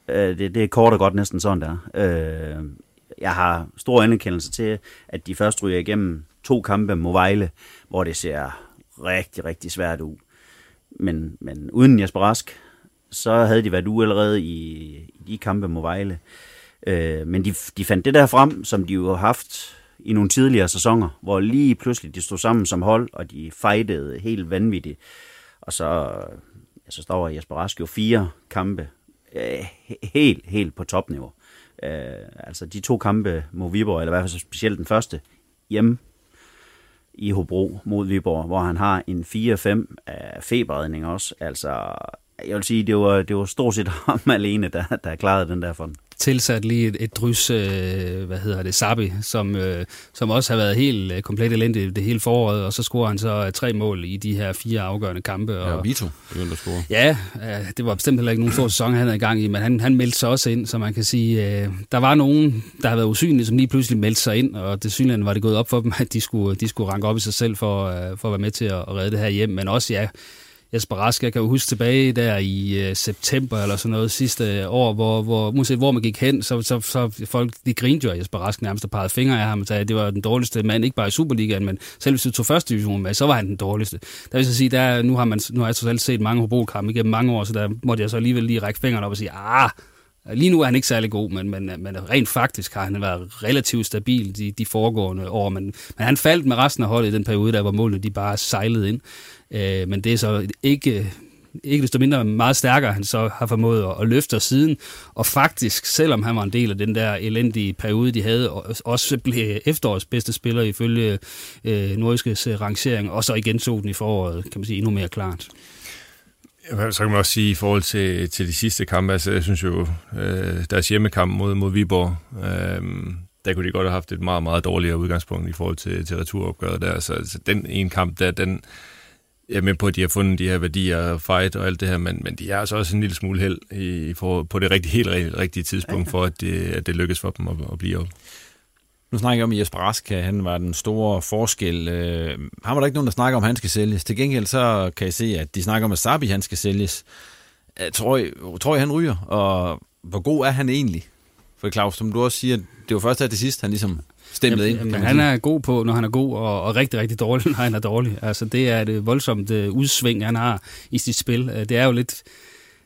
Øh, det, det er kort og godt næsten sådan der. Øh, jeg har stor anerkendelse til, at de først ryger igennem to kampe mod Vejle, hvor det ser rigtig, rigtig svært ud. Men, men uden Jesper Rask, så havde de været ude allerede i, i de kampe mod Vejle. Øh, men de, de fandt det der frem, som de jo har haft i nogle tidligere sæsoner, hvor lige pludselig de stod sammen som hold, og de fightede helt vanvittigt. Og så, ja, så står Jesper Rask jo fire kampe øh, helt, helt på topniveau. Øh, altså de to kampe mod Viborg, eller i hvert fald specielt den første, hjemme i Hobro mod Viborg, hvor han har en 4-5 af feberredning også. Altså, jeg vil sige, det var, det var stort set ham alene, der, der klarede den der for den tilsat lige et, et drys, øh, hvad hedder det, Sabi, som, øh, som også har været helt øh, komplet elendig det hele foråret, og så scorer han så øh, tre mål i de her fire afgørende kampe. Ja, Og, Vito begyndte at score. Ja, øh, det var bestemt heller ikke nogen stor sæson, han havde i gang i, men han, han meldte sig også ind, så man kan sige, øh, der var nogen, der har været usynlige, som lige pludselig meldte sig ind, og det synligheden var det gået op for dem, at de skulle, de skulle ranke op i sig selv for, øh, for at være med til at, at redde det her hjem, men også ja, Jesper Rask, jeg kan jo huske tilbage der i øh, september eller sådan noget sidste år, hvor, hvor uanset hvor man gik hen, så, så, så folk de grinte jo af Jesper Rask nærmest og pegede fingre af ham og sagde, at det var den dårligste mand, ikke bare i Superligaen, men selv hvis du tog første division med, så var han den dårligste. Der vil jeg sige, der, nu, har man, nu har jeg trods set mange Hobro-kampe igennem mange år, så der måtte jeg så alligevel lige række fingrene op og sige, ah, Lige nu er han ikke særlig god, men, men, men rent faktisk har han været relativt stabil de, de foregående år. Men, men han faldt med resten af holdet i den periode, der var målet, de bare sejlede ind. Øh, men det er så ikke, ikke desto mindre meget stærkere, han så har formået at, at løfte os siden. Og faktisk, selvom han var en del af den der elendige periode, de havde, og også blev efterårets bedste spiller ifølge øh, Nordiskes rangering, og så igen tog den i foråret, kan man sige, endnu mere klart. Så kan man også sige i forhold til, til de sidste kampe, altså jeg synes jo, øh, deres hjemmekamp mod, mod Viborg, øh, der kunne de godt have haft et meget, meget dårligere udgangspunkt i forhold til, til returopgøret der. Så altså, den ene kamp der, den jeg er med på, at de har fundet de her værdier, fight og alt det her, men, men de har altså også en lille smule held i, for, på det rigtig, helt rigtige tidspunkt, for at det, at det lykkes for dem at, at blive op. Nu snakker jeg om, Jesper Rask, han var den store forskel. Øh, har var der ikke nogen, der snakker om, at han skal sælges. Til gengæld så kan jeg se, at de snakker om, at Sabi han skal sælges. Jeg tror, jeg, tror jeg, han ryger, og hvor god er han egentlig? For Claus, som du også siger, det var først her til sidst, han ligesom stemlede ind. Jamen, han er god på, når han er god, og, og rigtig, rigtig dårlig, når han er dårlig. Altså, det er et voldsomt uh, udsving, han har i sit spil. Uh, det er jo lidt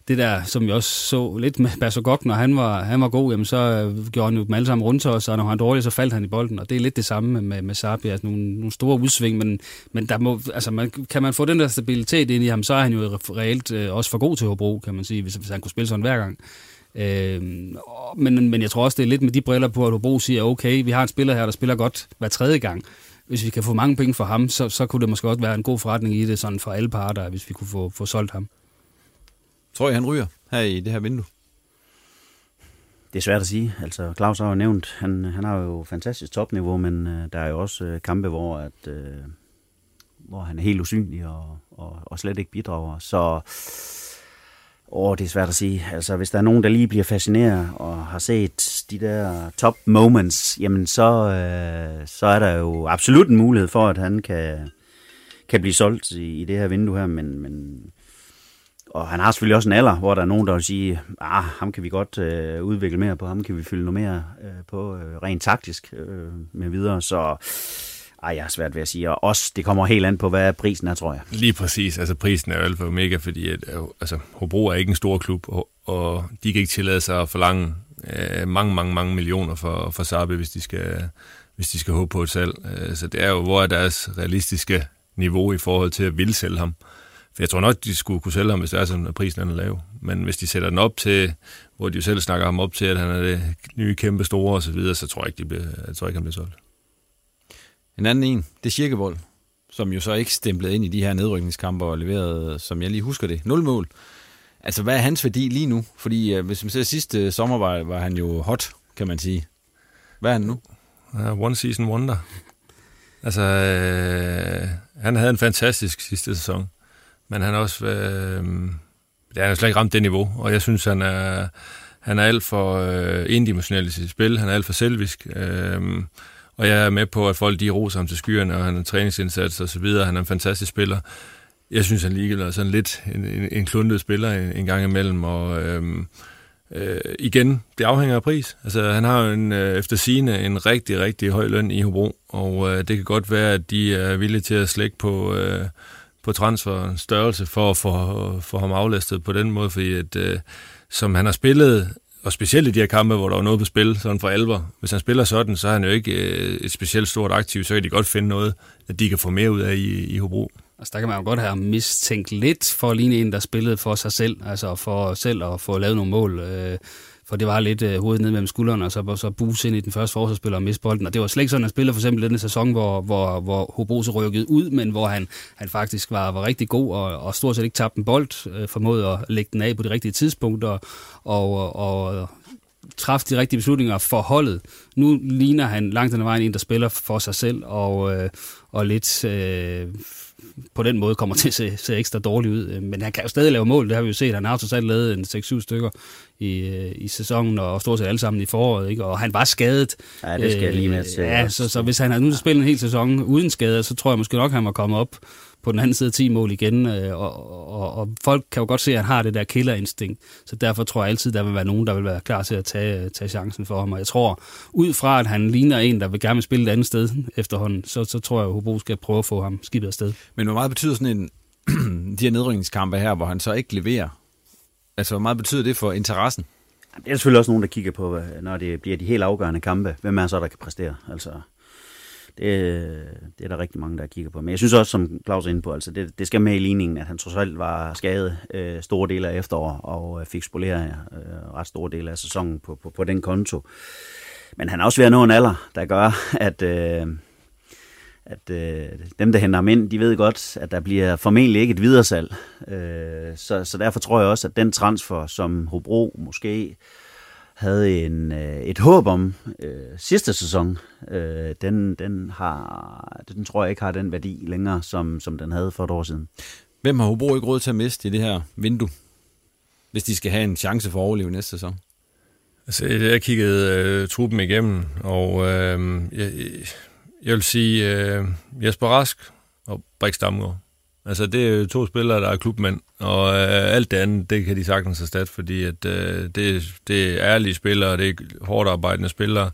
det der, som vi også så lidt med Basogok, når han var, han var god, jamen så øh, gjorde han jo dem alle sammen rundt os, og når han var dårlig, så faldt han i bolden, og det er lidt det samme med, med Sabi, altså nogle, nogle store udsving, men, men der må, altså man, kan man få den der stabilitet ind i ham, så er han jo reelt øh, også for god til Hobro, kan man sige, hvis, hvis han kunne spille sådan hver gang. Øh, men, men jeg tror også, det er lidt med de briller på, at Hobro siger, okay, vi har en spiller her, der spiller godt hver tredje gang. Hvis vi kan få mange penge for ham, så, så kunne det måske også være en god forretning i det, sådan for alle parter, hvis vi kunne få, få solgt ham. Tror I, han ryger her i det her vindue? Det er svært at sige. Altså, Claus har jo nævnt, han, han har jo fantastisk topniveau, men øh, der er jo også øh, kampe, hvor, at, øh, hvor han er helt usynlig og, og, og slet ikke bidrager. Så Åh, det er svært at sige. Altså, hvis der er nogen, der lige bliver fascineret og har set de der top moments, jamen så, øh, så er der jo absolut en mulighed for, at han kan, kan blive solgt i, i det her vindue her, men, men og han har selvfølgelig også en alder, hvor der er nogen, der vil sige, ah, ham kan vi godt øh, udvikle mere på, ham kan vi fylde noget mere øh, på, øh, rent taktisk øh, med videre, så Ej, jeg har svært ved at sige. Og også, det kommer helt an på, hvad prisen er, tror jeg. Lige præcis. Altså, prisen er jo alfa og omega, fordi at, øh, altså, Hobro er ikke en stor klub, og, og de kan ikke tillade sig at forlange øh, mange, mange, mange millioner for, for Sabe, hvis de skal, hvis de skal håbe på et salg. Øh, så det er jo, hvor er deres realistiske niveau i forhold til at ville sælge ham. For jeg tror nok, de skulle kunne sælge ham, hvis det er sådan, at prisen er lav. Men hvis de sætter den op til, hvor de jo selv snakker ham op til, at han er det nye kæmpe store og så videre, så tror jeg ikke, de bliver, jeg tror ikke han bliver solgt. En anden en, det er Kirkevold, som jo så ikke stemplede ind i de her nedrykningskampe og leveret, som jeg lige husker det, nul mål. Altså, hvad er hans værdi lige nu? Fordi uh, hvis man ser sidste sommer, var, var han jo hot, kan man sige. Hvad er han nu? Uh, one season wonder. Altså, øh, han havde en fantastisk sidste sæson, men han har også øh, det er slet ikke ramt det niveau, og jeg synes, han er, han er alt for øh, indimensionel i sit spil, han er alt for selvisk, øh, og jeg er med på, at folk de roser ham til skyerne, og han har træningsindsats og så videre, han er en fantastisk spiller. Jeg synes, han lige er sådan altså lidt en, en, en kluntet spiller en, en gang imellem, og øh, øh, igen, det afhænger af pris. Altså, han har jo en, øh, efter sine en rigtig, rigtig høj løn i Hobro, og øh, det kan godt være, at de er villige til at slække på... Øh, på transferens størrelse for at få, få ham aflastet på den måde, fordi at, øh, som han har spillet, og specielt i de her kampe, hvor der var noget på spil, sådan for alvor. Hvis han spiller sådan, så er han jo ikke øh, et specielt stort aktiv, så kan de godt finde noget, at de kan få mere ud af i, i Hobro. Altså, der kan man jo godt have mistænkt lidt for at ligne en, der spillede for sig selv, altså for selv at få lavet nogle mål. Øh, for det var lidt øh, hovedet ned mellem skuldrene, og så, så buse ind i den første forsvarsspiller og miste bolden. Og det var slet ikke sådan, at spiller for eksempel den sæson, hvor, hvor, hvor Hobro så rykkede ud, men hvor han, han faktisk var, var rigtig god og, og stort set ikke tabte en bold, øh, formåede at lægge den af på de rigtige tidspunkter og, og, og træffe de rigtige beslutninger for holdet. Nu ligner han langt den vejen en, der spiller for sig selv og, øh, og lidt... Øh, på den måde kommer til at se, se ekstra dårligt ud. Øh, men han kan jo stadig lave mål, det har vi jo set. Han har jo selv lavet en 6-7 stykker i, øh, i sæsonen, og stort set alle sammen i foråret. Ikke? Og han var skadet. Ja, det skal jeg lige med til. Ja, så, så hvis han havde nu spillet en hel sæson uden skade, så tror jeg måske nok, at han var kommet op på den anden side af 10 mål igen, øh, og, og, og folk kan jo godt se, at han har det der killerinstinkt, så derfor tror jeg altid, der vil være nogen, der vil være klar til at tage, tage chancen for ham, og jeg tror, ud fra at han ligner en, der vil gerne spille et andet sted efterhånden, så, så tror jeg, at Hobro skal prøve at få ham skibet afsted. Men hvor meget betyder sådan en, de her nedrykningskampe her, hvor han så ikke leverer? Altså, hvor meget betyder det for interessen? Det er selvfølgelig også nogen, der kigger på, når det bliver de helt afgørende kampe. Hvem er så, der kan præstere? Altså, det, det er der rigtig mange, der kigger på. Men jeg synes også, som Claus er inde på, altså det, det skal med i ligningen, at han trods alt var skadet øh, store dele af efterår og øh, fik spoleret øh, ret store dele af sæsonen på, på, på den konto. Men han har også ved at nå en alder, der gør, at, øh, at øh, dem, der henter ham ind, de ved godt, at der bliver formentlig ikke et videresalg. Øh, så, så derfor tror jeg også, at den transfer, som Hobro måske havde en, øh, et håb om øh, sidste sæson, øh, den, den, har, den tror jeg ikke har den værdi længere, som, som den havde for et år siden. Hvem har Hobro ikke råd til at miste i det her vindue, hvis de skal have en chance for at overleve næste sæson? Altså, jeg kiggede øh, truppen igennem, og øh, jeg, jeg vil sige øh, Jesper Rask og Brik Stamgaard. Altså, det er jo to spillere, der er klubmænd, og øh, alt det andet, det kan de sagtens erstatte, fordi at, øh, det, det er ærlige spillere, det er hårdt arbejdende spillere,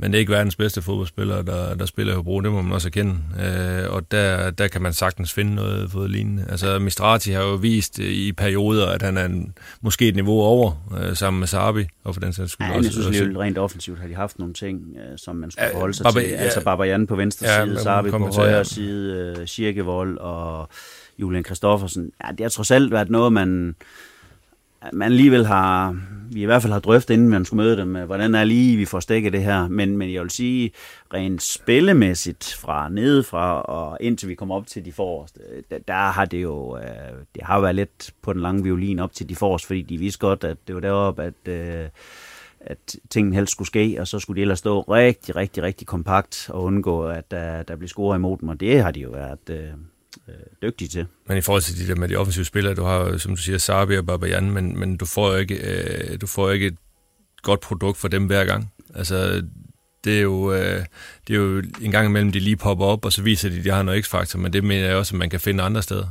men det er ikke verdens bedste fodboldspillere, der, der spiller i Hobro, det må man også erkende. Øh, og der, der kan man sagtens finde noget for lignende. Altså Mistrati har jo vist i perioder, at han er en, måske et niveau over øh, sammen med Sabi, og for den sags skyld ja, også. jeg synes, også, rent offensivt har de haft nogle ting, øh, som man skulle ja, forholde sig Baba, til. Ja, altså Babajan på venstre ja, side, Sabi på højre ja. side, øh, Schirkevold og Julian Kristoffersen. Ja, det har trods alt været noget, man man alligevel har, vi i hvert fald har drøftet, inden man skulle møde dem, hvordan er lige, vi får stikket det her. Men, men jeg vil sige, rent spillemæssigt fra nedefra og indtil vi kommer op til de forreste, øh, der, der har det jo, øh, det har været lidt på den lange violin op til de forreste, fordi de vidste godt, at det var deroppe, at øh, at tingene helst skulle ske, og så skulle de ellers stå rigtig, rigtig, rigtig kompakt og undgå, at der, der blev scoret imod dem, og det har de jo været, øh, øh, dygtige til. Men i forhold til de der med de offensive spillere, du har som du siger, Sabi og Babajan, men, men du får jo ikke, øh, du får ikke et godt produkt for dem hver gang. Altså, det er jo, øh, det er jo en gang imellem, de lige popper op, og så viser de, at de har noget x-faktor, men det mener jeg også, at man kan finde andre steder.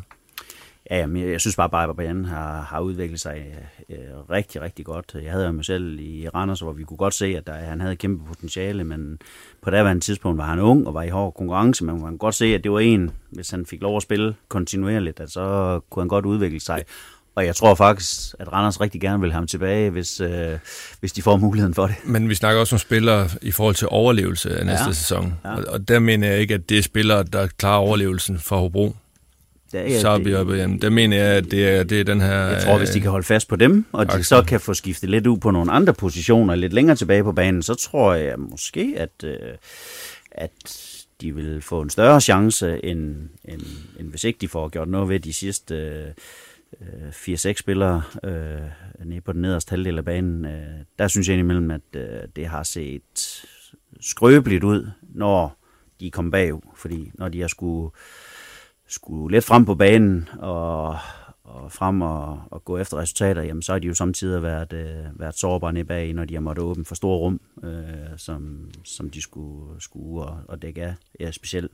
Ja, men jeg synes bare, at Bajan har, har udviklet sig øh, rigtig, rigtig godt. Jeg havde ham selv i Randers, hvor vi kunne godt se, at der, han havde kæmpe potentiale, men på daværende tidspunkt var han ung og var i hård konkurrence, men man kunne godt se, at det var en, hvis han fik lov at spille kontinuerligt, at så kunne han godt udvikle sig. Og jeg tror faktisk, at Randers rigtig gerne vil have ham tilbage, hvis, øh, hvis de får muligheden for det. Men vi snakker også om spillere i forhold til overlevelse af næste ja. sæson. Ja. Og, og der mener jeg ikke, at det er spillere, der klarer overlevelsen for Hobro. Ja, ja, så det, og der mener jeg, at det er, det er den her... Jeg tror, hvis de kan holde fast på dem, og de så kan få skiftet lidt ud på nogle andre positioner, lidt længere tilbage på banen, så tror jeg måske, at, øh, at de vil få en større chance, end, end, end hvis ikke de får gjort noget ved de sidste... Øh, 4-6 spillere øh, nede på den nederste halvdel af banen, øh, der synes jeg indimellem, at øh, det har set skrøbeligt ud, når de kom bag, fordi når de har skulle, skulle lidt frem på banen og, og frem og, og gå efter resultater, jamen så har de jo samtidig været, øh, været sårbare nede bag, når de har måttet åbne for store rum, øh, som, som de skulle, skulle og, og dække af. Ja, specielt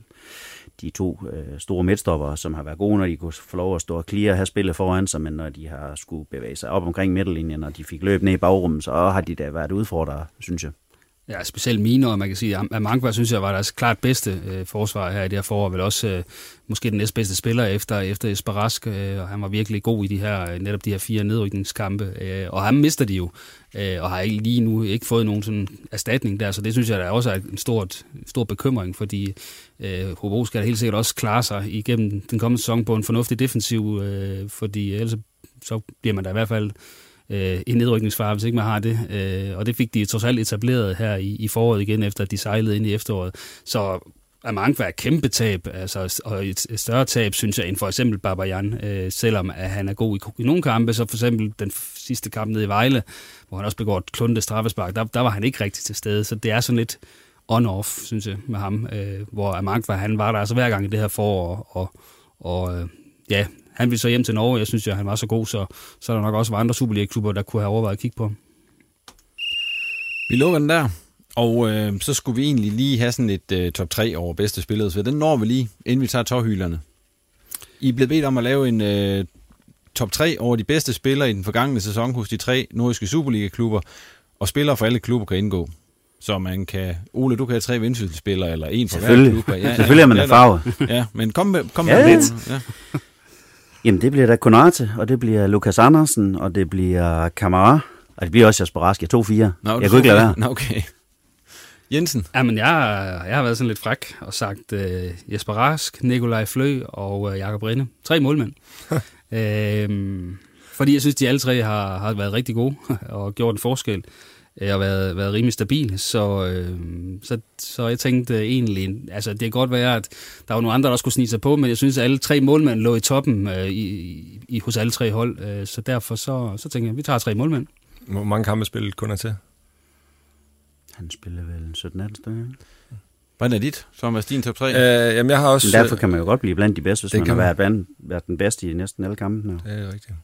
de to øh, store midtstopper, som har været gode, når de kunne få lov at stå og clear og have spillet foran sig, men når de har skulle bevæge sig op omkring midterlinjen, og de fik løb ned i bagrummet, så har de da været udfordrere, synes jeg. Ja, specielt mine, og man kan sige, at Mankvar synes jeg var deres klart bedste øh, forsvar her i det her forår, vel også øh, måske den næstbedste spiller efter, efter Esparask, øh, og han var virkelig god i de her, øh, netop de her fire nedrykningskampe, øh, og ham mister de jo, øh, og har ikke lige nu ikke fået nogen sådan erstatning der, så det synes jeg der også er en stort, stor bekymring, fordi øh, Hobro skal helt sikkert også klare sig igennem den kommende sæson på en fornuftig defensiv, øh, fordi ellers så bliver man da i hvert fald øh, i nedrykningsfare, hvis ikke man har det. Øh, og det fik de trods alt etableret her i, i foråret igen, efter at de sejlede ind i efteråret. Så mange var et kæmpe tab, altså, og et, større tab, synes jeg, end for eksempel Babajan, øh, selvom at han er god i, i nogle kampe, så for eksempel den sidste kamp nede i Vejle, hvor han også begår et kluntet straffespark, der, der var han ikke rigtig til stede, så det er sådan lidt on-off, synes jeg, med ham, øh, hvor Amank var, han var der altså hver gang i det her forår, og, og øh, ja, han ville så hjem til Norge. Jeg synes, at han var så god, så, så er der nok også var andre Superliga-klubber, der kunne have overvejet at kigge på ham. Vi lukker den der. Og øh, så skulle vi egentlig lige have sådan et øh, top 3 over bedste spillere. Så den når vi lige, inden vi tager tårhylerne. I er blevet bedt om at lave en øh, top 3 over de bedste spillere i den forgangne sæson hos de tre nordiske Superliga-klubber. Og spillere for alle klubber kan indgå. Så man kan... Ole, du kan have tre vendsysselsspillere, eller en for hver klub. Ja, Selvfølgelig er man ja, farve. Ja, men kom med, kom med ja, lidt. Ja. Jamen, det bliver da Konate, og det bliver Lukas Andersen, og det bliver Kamara, og det bliver også Jasper Rask. Jeg tog fire. Nå, jeg kunne ikke lade være. Nå, okay. Jensen? Jamen, jeg, jeg har været sådan lidt fræk og sagt uh, Jesper Rask, Nikolaj Flø og uh, Jakob Rinde. Tre målmænd. øhm, fordi jeg synes, de alle tre har, har været rigtig gode og gjort en forskel. Og været, været rimelig stabil. Så, øh, så, så jeg tænkte egentlig, altså det kan godt være, at der var nogle andre, der skulle snige sig på, men jeg synes, at alle tre målmænd lå i toppen øh, i, i, hos alle tre hold. Øh, så derfor så, så tænker jeg, at vi tager tre målmænd. Hvor mange kampe spillede kun til? Han spiller vel 17-18 stykker, Hvordan er dit, er din top 3? Øh, jamen, jeg har også... Men derfor kan man jo godt blive blandt de bedste, hvis det man har været, været den bedste i næsten alle kampene. Det er rigtigt.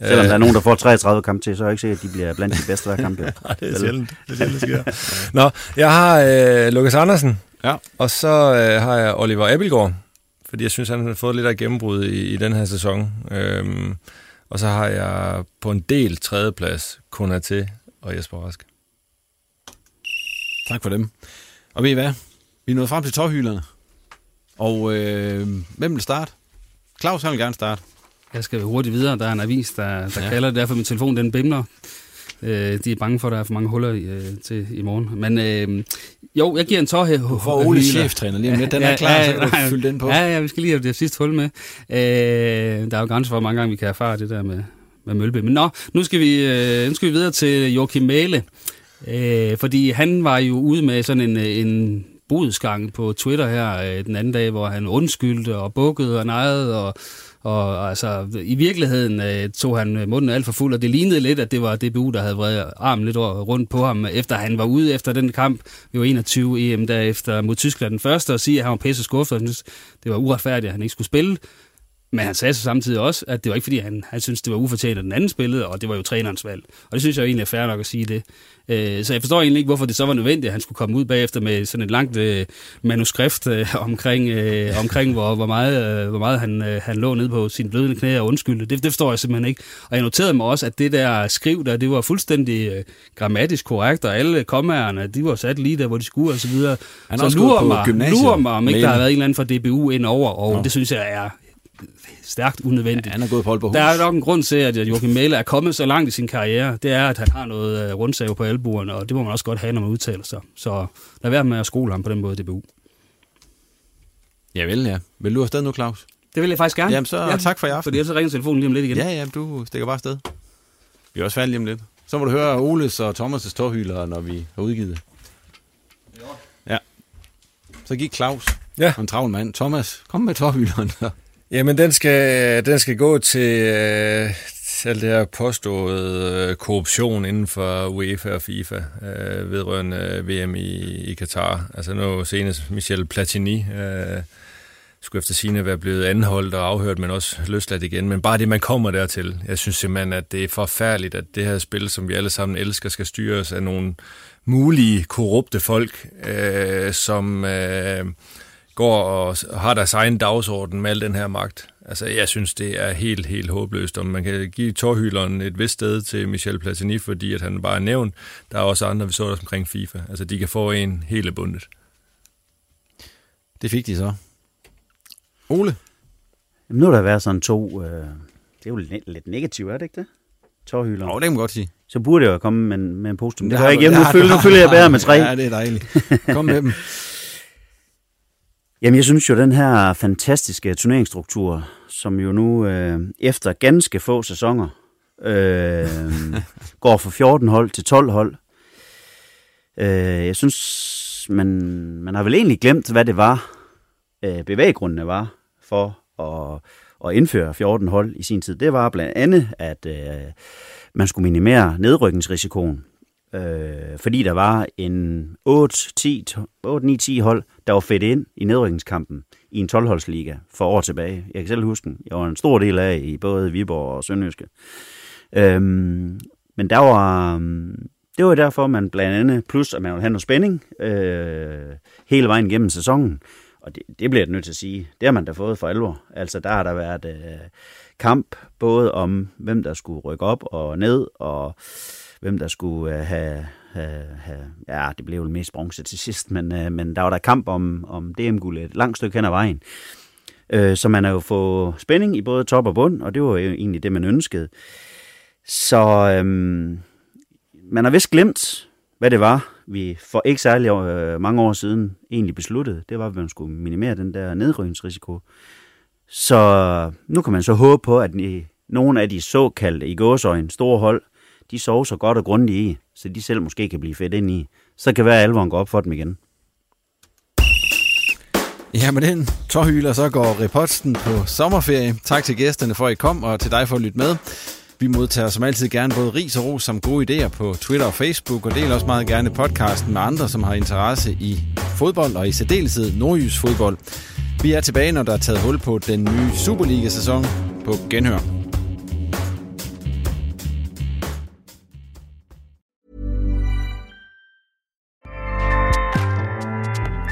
Selvom der er nogen, der får 33 kampe til, så er jeg ikke sikkert, at de bliver blandt de bedste hver kamp. Nej, det er sjældent. Det er sjældent, det sker. Nå, jeg har øh, Lukas Andersen, ja. og så øh, har jeg Oliver Abelgaard, fordi jeg synes, han har fået lidt af gennembrud i, i den her sæson. Øhm, og så har jeg på en del tredjeplads til og Jesper Rask. Tak for dem. Og ved I hvad? Vi er nået frem til tårhylerne. Og øh, hvem vil starte? Claus, han vil gerne starte. Jeg skal hurtigt videre. Der er en avis, der, der ja. kalder det. Derfor min telefon, den bimler. Øh, de er bange for, at der er for mange huller øh, til i morgen. Men øh, jo, jeg giver en tår her. Du får Ole cheftræner lige om lidt. Den ja, er klar, ja, så kan du fylde den på. Ja, ja, vi skal lige have det sidste hul med. Øh, der er jo grænser for, hvor mange gange vi kan erfare det der med, med Mølbe. Men nå, nu skal vi, øh, nu skal vi videre til Joachim Mæle. Øh, fordi han var jo ude med sådan en, en budsgang på Twitter her øh, den anden dag, hvor han undskyldte og bukkede og nejede og og altså, i virkeligheden øh, tog han øh, munden alt for fuld, og det lignede lidt, at det var DBU, der havde vredet armen lidt rundt på ham, efter han var ude efter den kamp. Vi var 21 EM derefter mod Tyskland den første, og sige, at han var pisse skuffet. Det var uretfærdigt, at han ikke skulle spille. Men han sagde så samtidig også, at det var ikke fordi, han, han syntes, det var ufortjent, at den anden spillede, og det var jo trænerens valg. Og det synes jeg jo egentlig er fair nok at sige det. Øh, så jeg forstår egentlig ikke, hvorfor det så var nødvendigt, at han skulle komme ud bagefter med sådan et langt øh, manuskript øh, omkring, øh, omkring hvor, hvor meget, øh, hvor meget han, øh, han lå nede på sin blødende knæ og undskyldte. Det, det forstår jeg simpelthen ikke. Og jeg noterede mig også, at det der skriv der, det var fuldstændig øh, grammatisk korrekt, og alle kommaerne, de var sat lige der, hvor de skulle og så videre. Han så lurer mig, lurer mig, om ikke der har været en eller anden fra DBU ind over, og Nå. det synes jeg er stærkt unødvendigt. Ja, han er gået på Aalborg Der er nok en grund til, at Joachim Mæle er kommet så langt i sin karriere. Det er, at han har noget uh, rundsave på albuerne, og det må man også godt have, når man udtaler sig. Så lad være med at skole ham på den måde, DBU. Ja vel, ja. Vil du afsted nu, Claus? Det vil jeg faktisk gerne. Jamen så ja, tak for i aften. Fordi så ringer telefonen lige om lidt igen. Ja, ja, du stikker bare afsted. Vi er også færdige lige om lidt. Så må du høre Oles og Thomas' tårhylder, når vi har udgivet. Ja. Så gik Claus. Ja. En travl mand. Thomas, kom med tårhylderen. Jamen, den skal, den skal gå til øh, alt det her påståede øh, korruption inden for UEFA og FIFA øh, vedrørende øh, VM i, i Katar. Altså nu senest Michel Platini øh, skulle efter sine være blevet anholdt og afhørt, men også løsladt igen. Men bare det, man kommer dertil. Jeg synes simpelthen, at det er forfærdeligt, at det her spil, som vi alle sammen elsker, skal styres af nogle mulige korrupte folk, øh, som... Øh, går og har deres egen dagsorden med al den her magt. Altså, jeg synes, det er helt, helt håbløst, om man kan give tårhyleren et vist sted til Michel Platini, fordi at han bare er nævnt. Der er også andre, vi så der omkring FIFA. Altså, de kan få en hele bundet. Det fik de så. Ole? Jamen, nu har der været sådan to... Øh, det er jo lidt, lidt negativt, er det ikke det? Tårhyleren. Nå, det kan man godt sige. Så burde jeg jo komme med, med en positiv. Det, det har jeg ikke hjemme. Nu følger, nu følger jeg bedre med tre. Ja, det er dejligt. Kom med dem. Jamen, jeg synes jo, den her fantastiske turneringsstruktur, som jo nu øh, efter ganske få sæsoner øh, går fra 14 hold til 12 hold. Øh, jeg synes, man, man har vel egentlig glemt, hvad det var, øh, bevæggrundene var for at, at indføre 14 hold i sin tid. Det var blandt andet, at øh, man skulle minimere nedrykningsrisikoen øh, fordi der var en 8-9-10 hold, der var fedt ind i nedrykningskampen i en 12-holdsliga for år tilbage. Jeg kan selv huske den. Jeg var en stor del af i både Viborg og Sønderjyske. Øhm, men der var, øhm, det var derfor, man blandt andet, plus at man ville have noget spænding øh, hele vejen gennem sæsonen. Og det, det bliver jeg nødt til at sige. Det har man da fået for alvor. Altså, der har der været øh, kamp både om, hvem der skulle rykke op og ned, og hvem der skulle øh, have, have, have... Ja, det blev jo mest bronze til sidst, men, øh, men der var der kamp om, om DM-guld et langt stykke hen ad vejen. Øh, så man har jo fået spænding i både top og bund, og det var jo egentlig det, man ønskede. Så øh, man har vist glemt, hvad det var, vi for ikke særlig øh, mange år siden egentlig besluttede. Det var, at man skulle minimere den der nedrykningsrisiko. Så nu kan man så håbe på, at i nogle af de såkaldte i gåsøjne store hold, de sover så godt og grundigt i, så de selv måske kan blive fedt ind i. Så kan være alvoren gå op for dem igen. Ja, med den tårhyler, så går reposten på sommerferie. Tak til gæsterne for, at I kom, og til dig for at lytte med. Vi modtager som altid gerne både ris og ros som gode idéer på Twitter og Facebook, og del også meget gerne podcasten med andre, som har interesse i fodbold, og i særdeleshed nordjys fodbold. Vi er tilbage, når der er taget hul på den nye Superliga-sæson på Genhør.